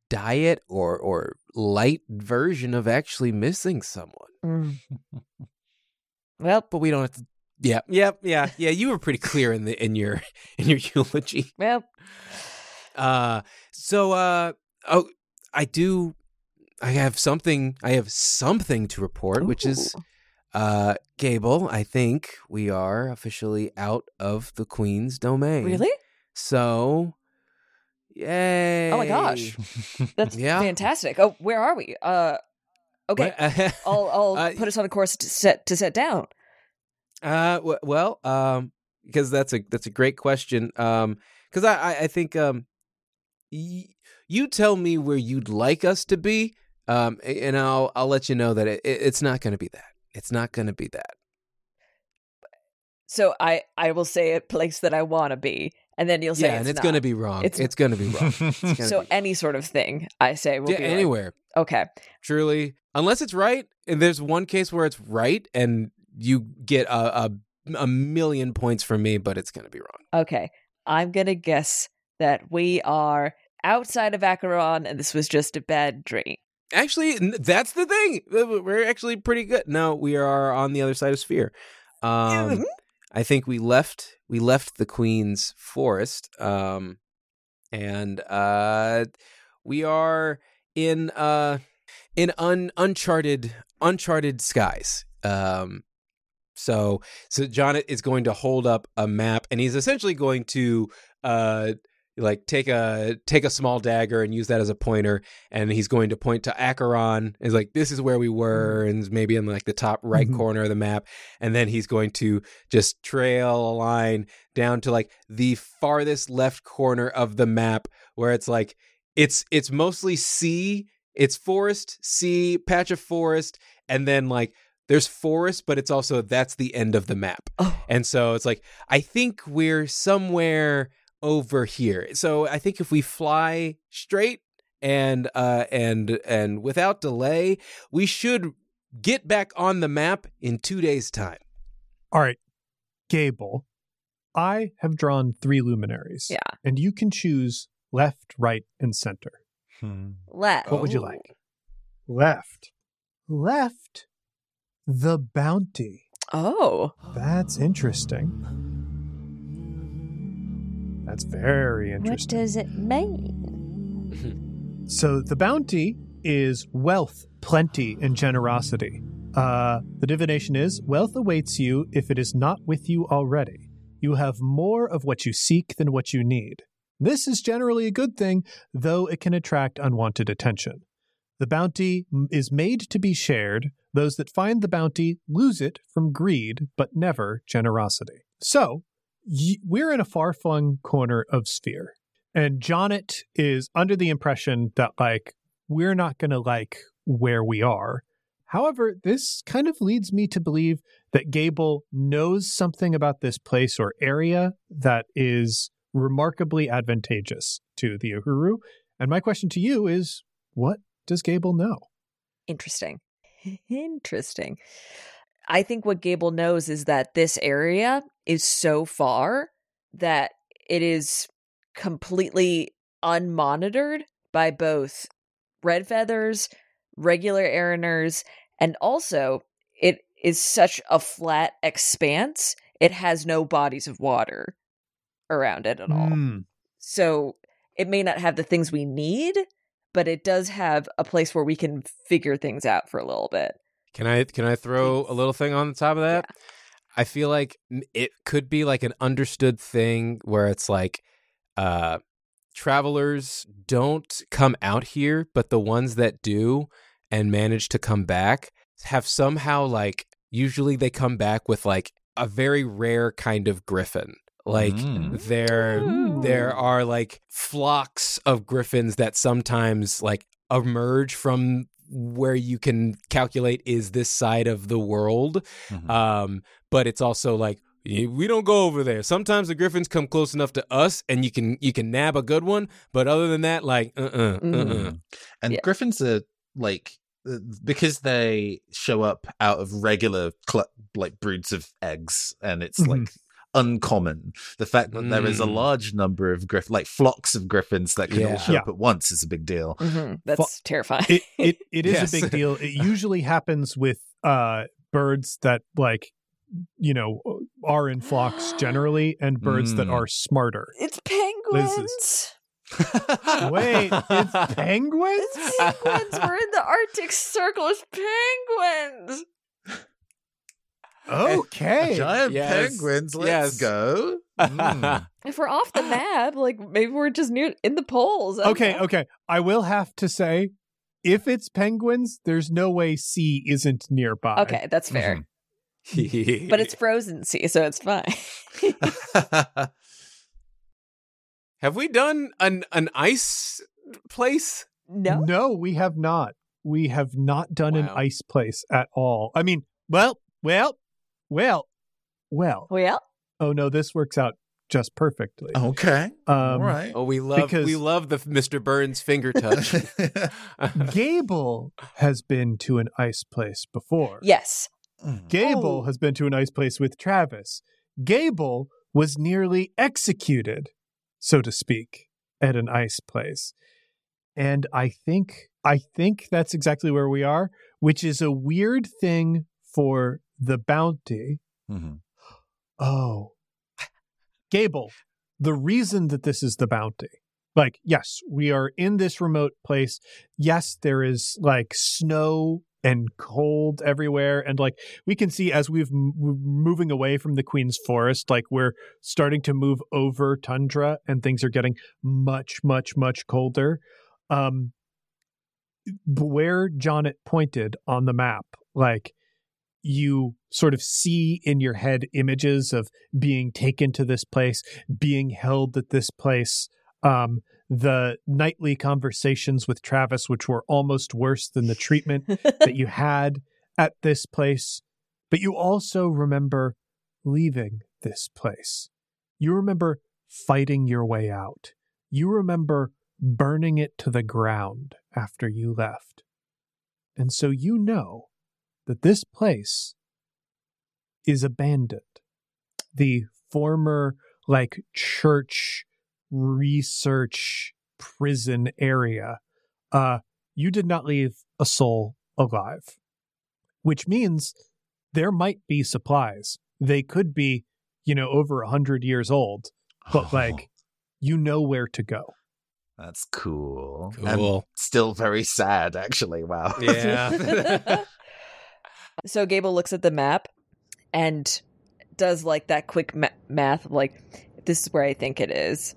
diet or or light version of actually missing someone. Mm. well, But we don't have to. Yeah, yeah, yeah, yeah. You were pretty clear in the in your in your eulogy. well, Uh, so uh, oh, I do. I have something. I have something to report, which is ooh. Uh, Gable. I think we are officially out of the Queen's domain. really? So, yay! Oh my gosh. That's Yeah. fantastic. Oh, where are we? Uh, okay. I'll I'll Uh, put us on a course to set to set down. Uh, w- well, um, because that's a that's a great question. Um, because I, I I think um, y- you tell me where you'd like us to be. Um, and I'll I'll let you know that it, it- it's not going to be that. It's not going to be that. So I I will say a place that I want to be, and then you'll say yeah, and it's not. going to be wrong. It's- It's, going to be wrong. It's so be- any sort of thing I say will yeah, be like, anywhere. okay. Truly, unless it's right, and there's one case where it's right, and you get a a, a million points from me, but it's going to be wrong. Okay, I'm gonna guess that we are outside of Acheron, and this was just a bad dream. Actually, that's the thing. We're actually pretty good. No, we are on the other side of Sphere. Um, Mhm. I think we left we left the Queen's Forest, um, and uh, we are in uh, in un- uncharted uncharted skies. Um, so so John is going to hold up a map, and he's essentially going to uh, like take a take a small dagger and use that as a pointer, and he's going to point to Acheron. Is like this is where we were, and maybe in like the top right Mhm. corner of the map, and then he's going to just trail a line down to like the farthest left corner of the map, where it's like it's it's mostly sea, it's forest, sea, patch of forest, and then like there's forest, but it's also that's the end of the map. Oh, And so it's like, I think we're somewhere over here. So I think if we fly straight and uh and and without delay, we should get back on the map in 2 days time. All right, Gable, I have drawn three luminaries. yeah. And you can choose left, right, and center. Hmm. Left. What would you like? Left. Left. The bounty. Oh, That's interesting. That's very interesting. what does it mean? So the bounty is wealth, plenty, and generosity. Uh, the divination is wealth awaits you if it is not with you already. You have more of what you seek than what you need. This is generally a good thing, though it can attract unwanted attention. The bounty is made to be shared. Those that find the bounty lose it from greed, but never generosity. So, we're in a far flung corner of Sphere. And Jonnit is under the impression that, like, we're not going to like where we are. However, this kind of leads me to believe that Gable knows something about this place or area that is remarkably advantageous to the Uhuru. And my question to you is what does Gable know? Interesting. Interesting. I think what Gable knows is that this area is so far that it is completely unmonitored by both red feathers, regular Araners, and also it is such a flat expanse, it has no bodies of water around it at all. Hmm. So it may not have the things we need, but it does have a place where we can figure things out for a little bit. Can I can I throw a little thing on the top of that? I feel like it could be like an understood thing where it's like uh travelers don't come out here, but the ones that do and manage to come back have somehow like usually they come back with like a very rare kind of griffin. Like Mm. there there are like flocks of griffins that sometimes like emerge from where you can calculate is this side of the world Mhm. um but it's also like we don't go over there sometimes the griffins come close enough to us and you can you can nab a good one but other than that like uh-uh uh-uh Mm. And Yeah. griffins are like uh, because they show up out of regular cl- like broods of eggs, and it's Mhm. like uncommon. The fact that there is a Mm. large number of griff like flocks of griffins that can Yeah. all show Yeah. up at once is a big deal. Mhm. That's terrifying. it it, it is Yes. a big deal. It usually happens with uh birds that like you know are in flocks generally and birds that Mm. are smarter. it's is- penguins. Wait, it's penguins? It's penguins. We're in the Arctic Circle. It's penguins. Okay. Giant Yes. penguins, let's Yes. go. Mm. If we're off the map, like maybe we're just near in the poles. Okay, know. okay. I will have to say if it's penguins, there's no way sea isn't nearby. Okay, that's fair. Mm-hmm. But it's frozen sea, so it's fine. Have we done an an ice place no. No, we have not. We have not done an ice place at all. I mean, well, well, well, well. Well, Oh no, this works out just perfectly. okay. Um, All right. oh we love we love the mr burns finger touch Gable has been to an ice place before. yes. Mm. Gable Oh. has been to an ice place with Travis. Gable was nearly executed, so to speak, at an ice place. And I think I think that's exactly where we are, which is a weird thing for the bounty. Mhm. Oh. Gable, the reason that this is the bounty. Like, yes, we are in this remote place. Yes, there is like snow and cold everywhere. And like, we can see as we've m- moving away from the Queen's Forest, like, we're starting to move over tundra and things are getting much, much, much colder. Um, where Jonnit pointed on the map, like, you sort of see in your head images of being taken to this place, being held at this place. Um, the nightly conversations with Travis, which were almost worse than the treatment that you had at this place. But you also remember leaving this place. You remember fighting your way out. You remember burning it to the ground after you left. And so you know that this place is abandoned. The former, like, church research prison area, uh, you did not leave a soul alive, which means there might be supplies. They could be, you know, over a hundred years old, but like, you know where to go. That's cool. Cool. And still very sad, actually. Wow. yeah so Gable looks at the map and does like that quick ma- math, like this is where I think it is.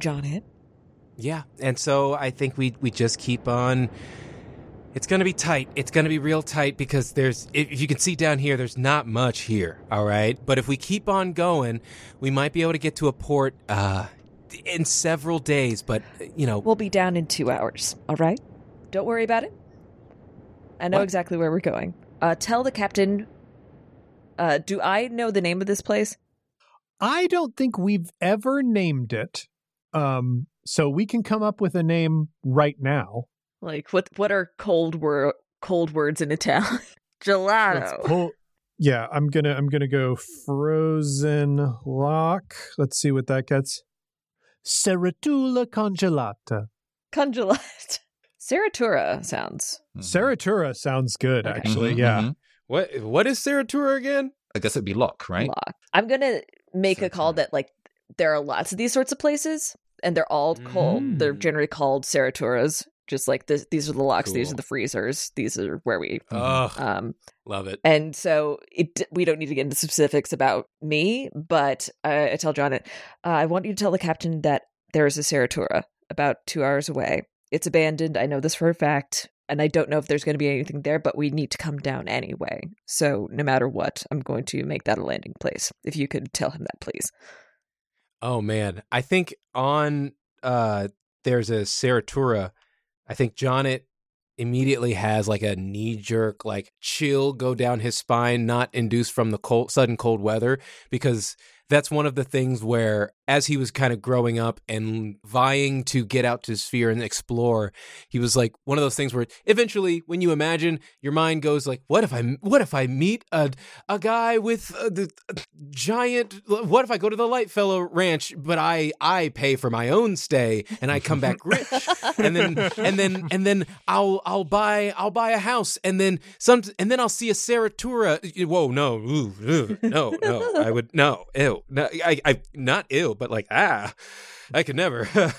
John, it. Yeah, and so I think we we just keep on. It's going to be tight. It's going to be real tight because there's, if you can see down here, there's not much here. All right, but if we keep on going, we might be able to get to a port uh, in several days. But you know, We'll be down in two hours. All right, don't worry about it. I know What? exactly where we're going. Uh, tell the captain. Uh, do I know the name of this place? I don't think we've ever named it. Um, so we can come up with a name right now. Like what? What are cold word cold words in Italian? Gelato. pull. Yeah, I'm gonna I'm gonna go frozen lock. Let's see what that gets. Ceratula congelata. Congelate. Seratura sounds. Mhm. Ceratura sounds good, Okay. actually. Mhm, Yeah. mhm. what what is Seratura again? I guess it'd be lock, right? Lock. I'm gonna make a call that like there are lots of these sorts of places, and they're all called. They're Mm. generally called Ceraturas. Just like this, these are the locks. These are the freezers. These are where we. Ugh, Um, love it. and so it. We don't need to get into specifics about me, but I, I tell Jonnit. Uh, I want you to tell the captain that there is a Ceratura about two hours away. It's abandoned. I know this for a fact, and I don't know if there's going to be anything there. But we need to come down anyway. So no matter what, I'm going to make that a landing place. If you could tell him that, please. Oh man, I think on uh there's a Seratura. I think Jonnit immediately has like a knee jerk like chill go down his spine not induced from the cold sudden cold weather because that's one of the things where as he was kind of growing up and vying to get out to sphere and explore he was like one of those things where eventually when you imagine your mind goes like what if i what if i meet a a guy with a, the a giant what if i go to the lightfellow ranch but i i pay for my own stay and i come back rich and then and then and then i'll i'll buy i'll buy a house and then some and then i'll see a Seratura. whoa no ooh, ooh, no no i would no ew no i i not ill but like ah i could never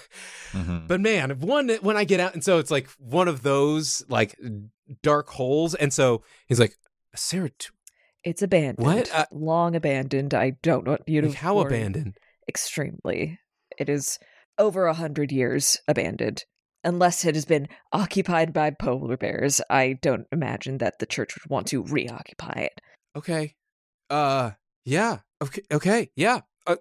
Mhm. but man, one when I get out, and so it's like one of those like dark holes, and so he's like, Sarah, It's abandoned. What? Uh, Long abandoned. I don't want you to. like, how abandoned? Extremely. It is over a hundred years abandoned. Unless it has been occupied by polar bears, I don't imagine that the church would want to reoccupy it. Okay, uh, yeah, okay, okay, yeah, uh,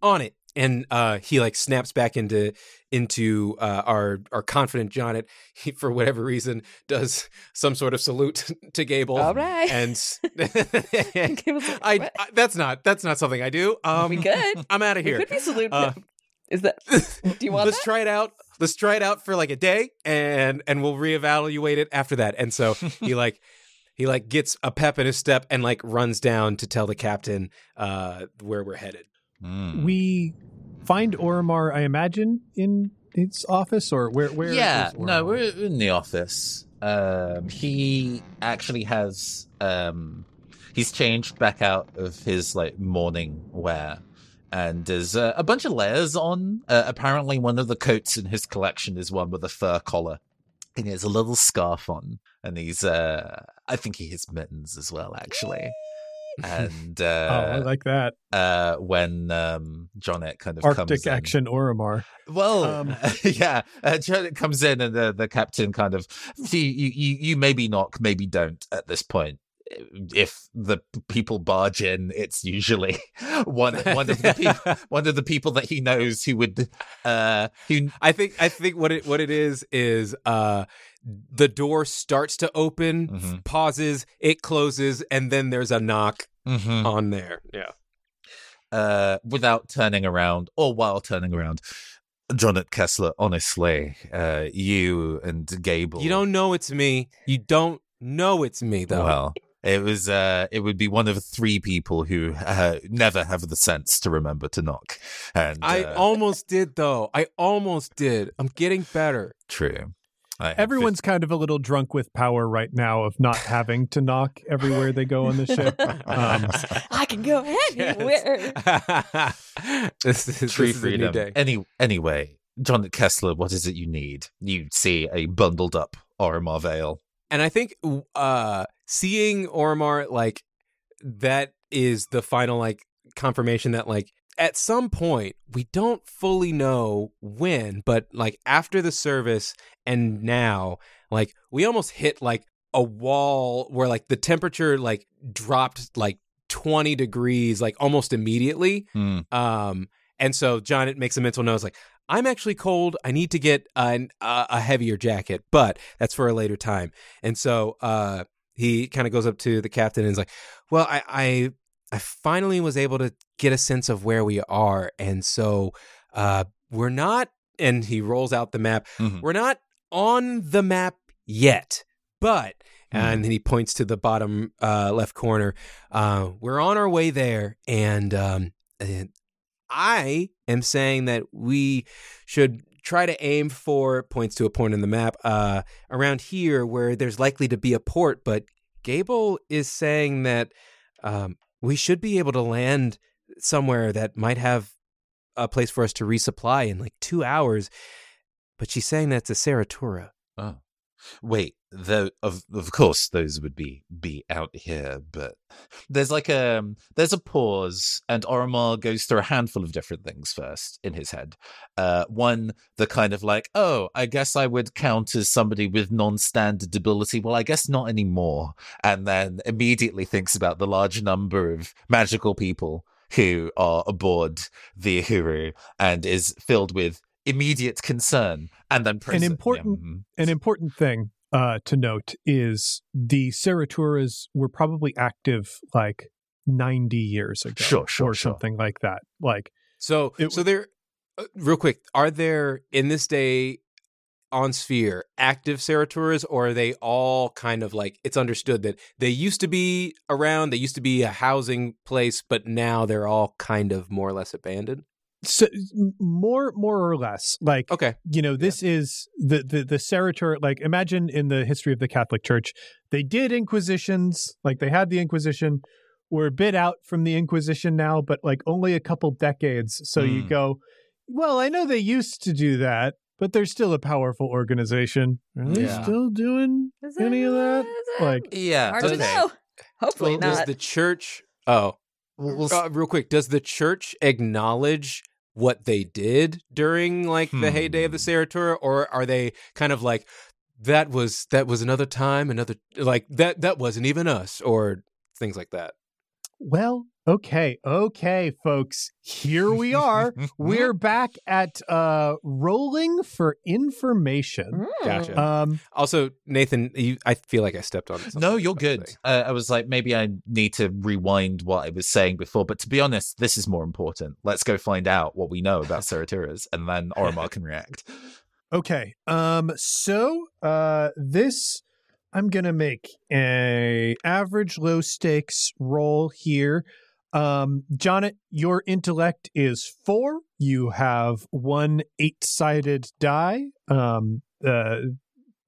on it. And uh, he like snaps back into into uh, our our confident Jonnit. He for whatever reason does some sort of salute to Gable. All right. and like, I, I that's not that's not something I do. Um, we could. I'm out of We here. could be salute. Uh, is that? Do you want let's that? try it out let's try it out for like a day and and we'll reevaluate it after that and so he like he like gets a pep in his step and like runs down to tell the captain uh where we're headed Mm. We find Oromar, I imagine, in his office or where? Where? yeah, no, we're in the office. Um, he actually has um, he's changed back out of his like mourning wear, and there's uh, a bunch of layers on. Uh, apparently, one of the coats in his collection is one with a fur collar, and he has a little scarf on, and he's uh, I think he has mittens as well, actually. And Oh, I uh, like that. uh, when um, Jonnit kind of Arctic action Oromar. Well, Um, yeah, uh, Janet comes in and the, the captain kind of, you, you, you you maybe knock, maybe don't at this point. If the people barge in, it's usually one one of the people one of the people that he knows who would uh who i think i think what it what it is is uh the door starts to open Mhm. pauses it closes and then there's a knock Mhm. on there yeah uh without turning around or while turning around. Jonnit Kessler, honestly, uh, you and Gable. you don't know it's me you don't know it's me though Well, it was. Uh, it would be one of three people who uh, never have the sense to remember to knock. And I uh, almost did though. I almost did. I'm getting better. true. I have Everyone's kind of a little drunk with power right now of not having to knock everywhere they go on the ship. Um, I can go anywhere. this is, fif- true this is a new freedom. day. Any anyway, John Kessler, what is it you need? You see a bundled up Oromar Vale. And I think uh seeing Oromar like that is the final like confirmation that like at some point we don't fully know when, but like after the service and now, like we almost hit like a wall where like the temperature like dropped like 20 degrees like almost immediately. Hmm. Um, and so Jonnit makes a mental note. Like, I'm actually cold. I need to get an, uh, a heavier jacket, but that's for a later time. And so uh, he kind of goes up to the captain and is like, "Well, I, I I finally was able to get a sense of where we are, and so uh, we're not." And he rolls out the map. Mhm. We're not on the map yet, but. Hmm. And then he points to the bottom uh, left corner. Uh, we're on our way there, and um, and I am saying that we should try to aim for points to a point in the map uh, around here where there's likely to be a port. But Gable is saying that um, we should be able to land somewhere that might have a place for us to resupply in like two hours. But she's saying that's a Saratura. Oh, wait. Though of of course those would be be out here, but there's like a there's a pause, and Oromar goes through a handful of different things first in his head. Uh, one, the kind of like, oh, I guess I would count as somebody with non-standard ability. Well, I guess not anymore. And then immediately thinks about the large number of magical people who are aboard the Uhuru and is filled with immediate concern and then an important yeah. an important thing uh, to note is the Saraturas were probably active like 90 years ago sure, sure, or sure. something like that like so it, so there uh, real quick are there in this day on sphere active Saraturas or are they all kind of like it's understood that they used to be around they used to be a housing place but now they're all kind of more or less abandoned so more more or less like okay you know this yeah. is the the the Saratur like imagine in the history of the catholic church they did inquisitions like they had the inquisition we're a bit out from the inquisition now but like only a couple decades so mm. you hmm. go well i know they used to do that but they're still a powerful organization are they yeah. still doing any of that like yeah hard okay. to know hopefully well, not does the church oh well, uh, real quick, does the church acknowledge what they did during like the hmm. heyday of the hmm. Saratura, or are they kind of like that was that was another time, another like that that wasn't even us, or things like that? Well, okay, okay, folks. Here we are. We're back at uh rolling for information. Gotcha. Um also Nathan, you, I feel like I stepped on No, you're good. Uh, I was like maybe I need to rewind what I was saying before, but to be honest, this is more important. Let's go find out what we know about Saraturas and then Oromar can react. Okay. Um so uh this I'm gonna make a average low stakes roll here. Um, Jonnit, your intellect is four. You have one eight sided die. Um, uh,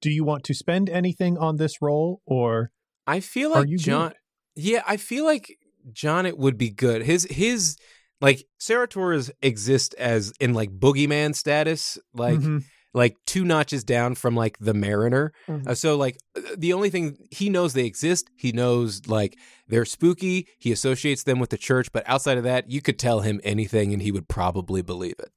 do you want to spend anything on this roll, or I feel like John? Good? Yeah, I feel like Jonnit would be good. His his like Saratoras exist as in like boogeyman status, like. Mm-hmm like two notches down from like the mariner. Mm-hmm. Uh, so like the only thing he knows they exist, he knows like they're spooky. He associates them with the church, but outside of that, you could tell him anything and he would probably believe it.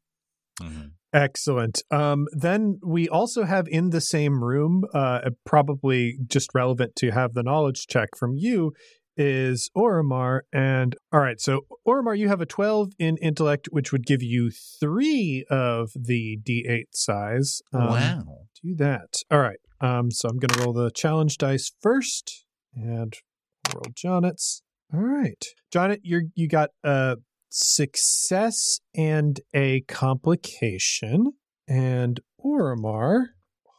Mm-hmm. Excellent. Um, then we also have in the same room, uh, probably just relevant to have the knowledge check from you, is Oromar. And all right, so Oromar, you have a 12 in intellect, which would give you three of the D8 size. Um, wow. Do that. All right. Um, so I'm going to roll the challenge dice first and roll Jonnit's. All right. Jonnit, you you got a success and a complication. And Oromar,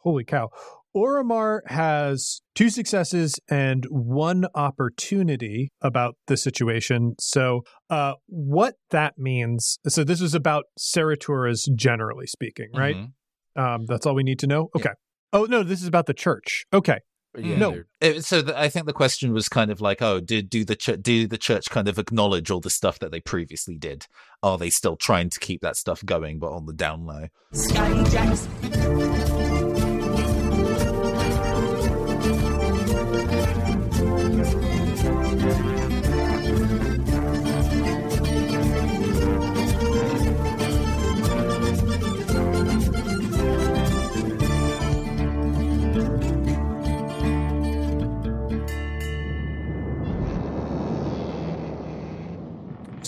holy cow. Oromar has two successes and one opportunity about the situation. So, uh, what that means so, this is about Saraturas generally speaking, right? Mm-hmm. Um, that's all we need to know? Okay. Yeah. Oh, no, this is about the church. Okay. Yeah, no. So the, I think the question was kind of like, oh, did do the ch- do the church kind of acknowledge all the stuff that they previously did? Are they still trying to keep that stuff going, but on the down low?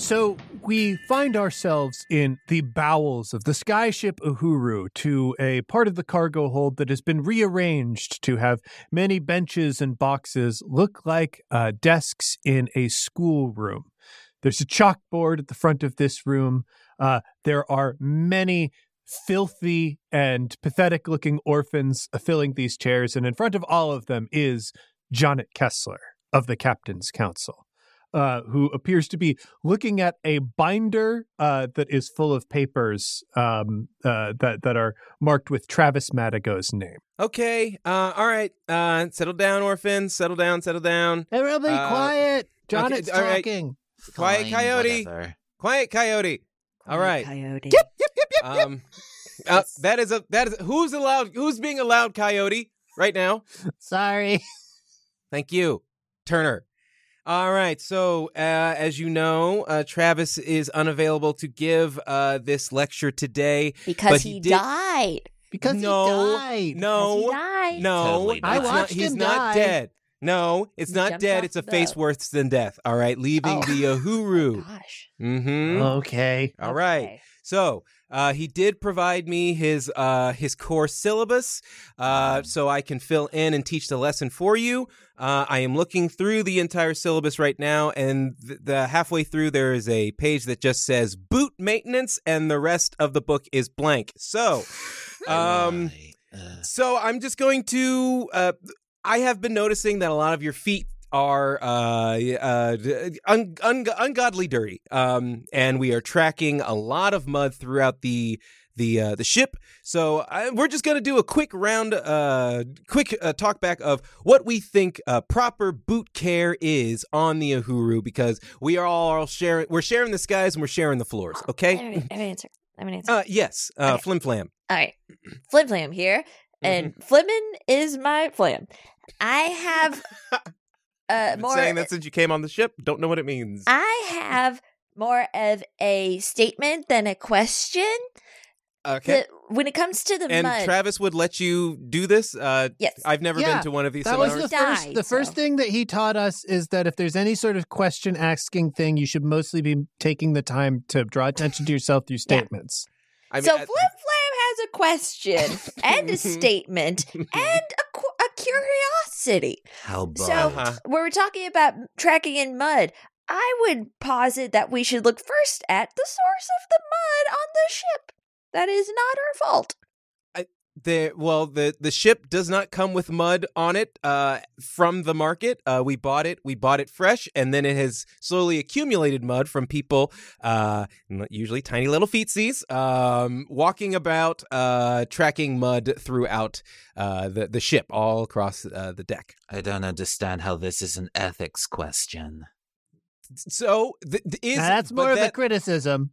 So we find ourselves in the bowels of the skyship Uhuru to a part of the cargo hold that has been rearranged to have many benches and boxes look like uh, desks in a schoolroom. There's a chalkboard at the front of this room. Uh, there are many filthy and pathetic looking orphans filling these chairs, and in front of all of them is Jonnit Kessler of the Captain's Council uh, who appears to be looking at a binder uh, that is full of papers um, uh, that that are marked with Travis Madigo's name. Okay, uh, all right, uh, settle down, orphan. Settle down, settle down. Everybody, uh, quiet. John okay, is talking. Right. Quiet, coyote. Whatever. Quiet, coyote. All right. Coyote. Yep, yep, yep, yep. Um, uh, that is a that is who's allowed who's being allowed coyote right now. Sorry. Thank you, Turner. All right. So, uh, as you know, uh, Travis is unavailable to give uh, this lecture today. Because he, he did- died. Because no, he died. no, Because he died. no. Totally I it's not- watched he's him not die. dead. No, it's He not dead. It's a the face boat. worse than death. All right, leaving Oh. the Uhuru. Gosh. Mm-hmm. Okay. All right. Okay. So uh, he did provide me his uh, his core syllabus, uh, so I can fill in and teach the lesson for you. Uh, I am looking through the entire syllabus right now, and th- the halfway through there is a page that just says boot maintenance, and the rest of the book is blank. So, um. Uh, so I'm just going to. Uh, I have been noticing that a lot of your feet are uh, uh, un- un- ungodly dirty, um, and we are tracking a lot of mud throughout the the uh, the ship. So I, we're just going to do a quick round, uh, quick uh, talk back of what we think uh, proper boot care is on the Uhuru, because we are all sharing. We're sharing the skies and we're sharing the floors. Okay. I have an answer. I have an answer. Uh, yes. Uh, Okay. Flim flam. All right. Flim Flam here. And Mm-hmm. Flimmin is my flam. I have uh Been more saying that since you came on the ship. Don't know what it means. I have more of a statement than a question. Okay. The- when it comes to the and mud, Travis would let you do this. Uh, yes, I've never Yeah, been to one of these That was seminars. the first. Died, the first so- thing that he taught us is that if there's any sort of question asking thing, you should mostly be taking the time to draw attention to yourself through Yeah. statements. I mean, so I- Flim Flam has a question and a statement and a, qu- a curiosity. how So bold. Uh-huh. when we're talking about tracking in mud, I would posit that we should look first at the source of the mud on the ship. That is not our fault. The well, the the ship does not come with mud on it uh, from the market. Uh, we bought it. We bought it fresh, and then it has slowly accumulated mud from people, uh, usually tiny little feetsies, um, walking about, uh, tracking mud throughout uh, the the ship all across uh, the deck. I don't understand how this is an ethics question. So th- th- is that's more of a criticism.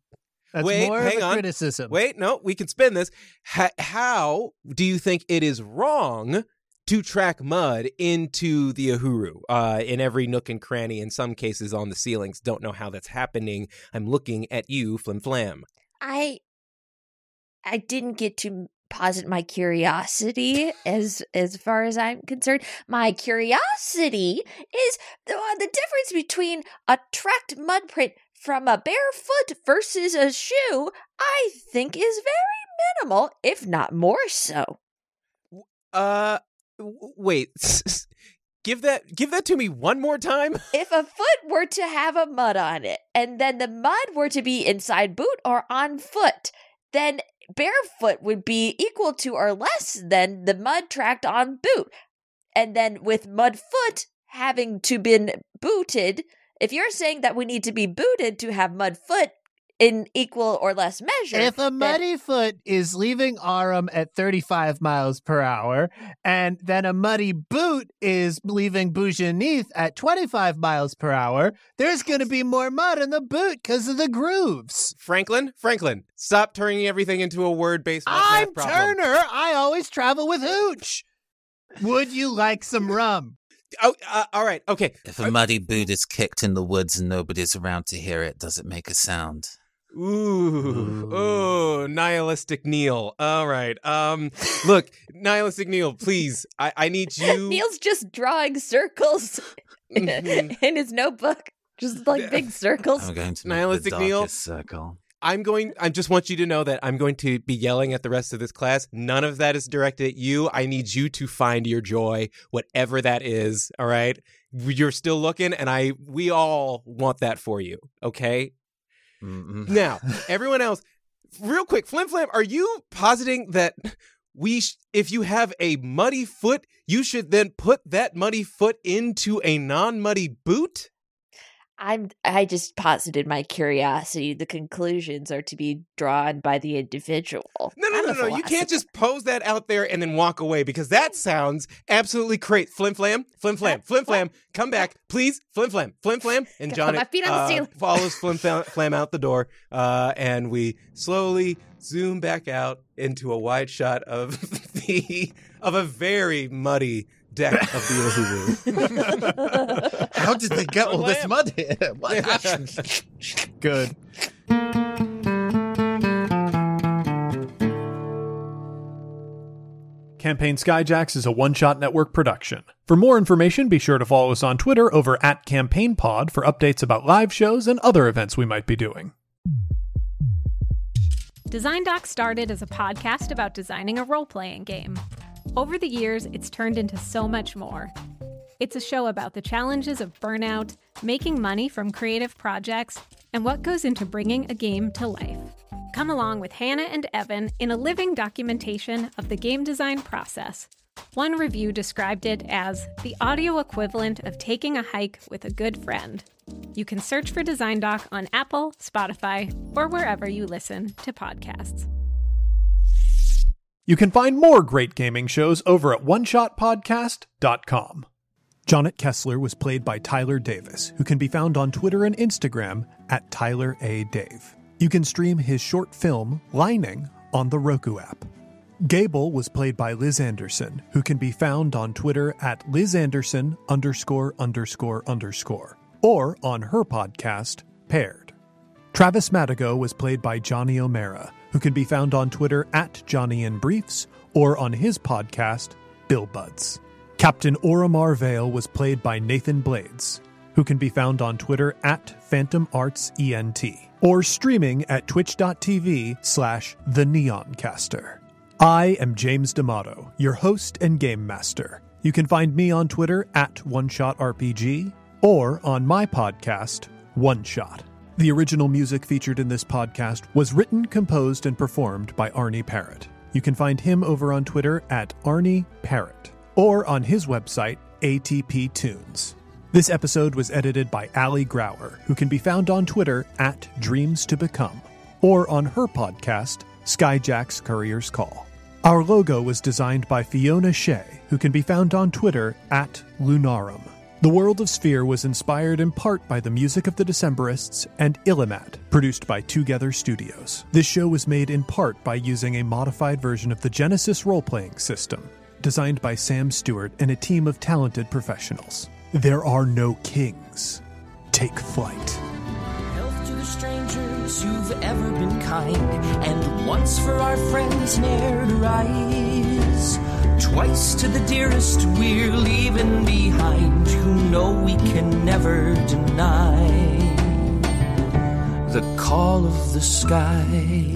That's Wait, more hang of a on. criticism. Wait, no, we can spin this. H- how do you think it is wrong to track mud into the Uhuru uh, in every nook and cranny, in some cases on the ceilings? Don't know how that's happening. I'm looking at you, Flim Flam. I I didn't get to posit my curiosity as as far as I'm concerned. My curiosity is the, uh, the difference between a tracked mud print from a bare foot versus a shoe. I think is very minimal, if not more so. Uh, wait. give that give that to me one more time. If a foot were to have a mud on it, and then the mud were to be inside boot or on foot, then barefoot would be equal to or less than the mud tracked on boot. And then with mud foot having to been booted, if you're saying that we need to be booted to have mud foot in equal or less measure, If a then- muddy foot is leaving Arum at 35 miles per hour, and then a muddy boot is leaving Boujanith at 25 miles per hour, there's going to be more mud in the boot because of the grooves. Franklin, Franklin, stop turning everything into a word based. I'm Turner. I always travel with Hooch. Would you like some rum? Oh, uh, all right, okay. If a muddy boot is kicked in the woods and nobody's around to hear it, does it make a sound? Ooh, Ooh. oh, nihilistic Neil. All right. Um, look, nihilistic Neil, please. I, I need you. Neil's just drawing circles in, Mhm. in his notebook, just like big circles. I'm going to make Nihilistic the Neil? darkest circle. I'm going. I just want you to know that I'm going to be yelling at the rest of this class. None of that is directed at you. I need you to find your joy, whatever that is. All right. You're still looking, and I. We all want that for you. Okay. Mm-mm. Now, everyone else, real quick, Flim Flam, are you positing that we, sh- if you have a muddy foot, you should then put that muddy foot into a non-muddy boot? I'm I just posited my curiosity. The conclusions are to be drawn by the individual. No, no, I'm no, no. You can't just pose that out there and then walk away because that sounds absolutely great. Flim flam, flim flam, flim flam. Come back, please. Flim flam, flim flam. And Gotta John my feet on the uh, ceiling. follows flim flam, flam out the door, uh, and we slowly zoom back out into a wide shot of the of a very muddy deck of the Uhuru. How did they get all this mud here? What happened? Good. Campaign Skyjacks is a one shot network production. For more information, be sure to follow us on Twitter over at CampaignPod for updates about live shows and other events we might be doing. Design Doc started as a podcast about designing a role playing game. Over the years, it's turned into so much more. It's a show about the challenges of burnout, making money from creative projects, and what goes into bringing a game to life. Come along with Hannah and Evan in a living documentation of the game design process. One review described it as the audio equivalent of taking a hike with a good friend. You can search for Design Doc on Apple, Spotify, or wherever you listen to podcasts. You can find more great gaming shows over at oneshotpodcast.com. Jonnit Kessler was played by Tyler Davis, who can be found on Twitter and Instagram at Tyler A. Dave. You can stream his short film, Lining, on the Roku app. Gable was played by Liz Anderson, who can be found on Twitter at Liz Anderson underscore underscore underscore, or on her podcast, Paired. Travis Madigo was played by Johnny O'Mara, who can be found on Twitter at Johnny in Briefs or on his podcast, Bill Buds. Captain Oromar Vale was played by Nathan Blades, who can be found on Twitter at Phantom Arts ENT or streaming at twitch.tv slash the Neoncaster. I am James D'Amato, your host and game master. You can find me on Twitter at OneShotRPG or on my podcast, One Shot. The original music featured in this podcast was written, composed, and performed by Arnie Parrott. You can find him over on Twitter at Arnie Parrott or on his website, ATP Tunes. This episode was edited by Ali Grauer, who can be found on Twitter at Dreams to Become, or on her podcast, Skyjack's Courier's Call. Our logo was designed by Fiona Shea, who can be found on Twitter at Lunarum. The World of Sphere was inspired in part by the music of the Decemberists and Illimat, produced by Twogether Studios. This show was made in part by using a modified version of the Genesys role playing system, designed by Sam Stewart and a team of talented professionals. There are no kings. Take flight. Strangers who've ever been kind, and once for our friends. Twice to the dearest we're leaving behind, who know we can never deny. The call of the sky.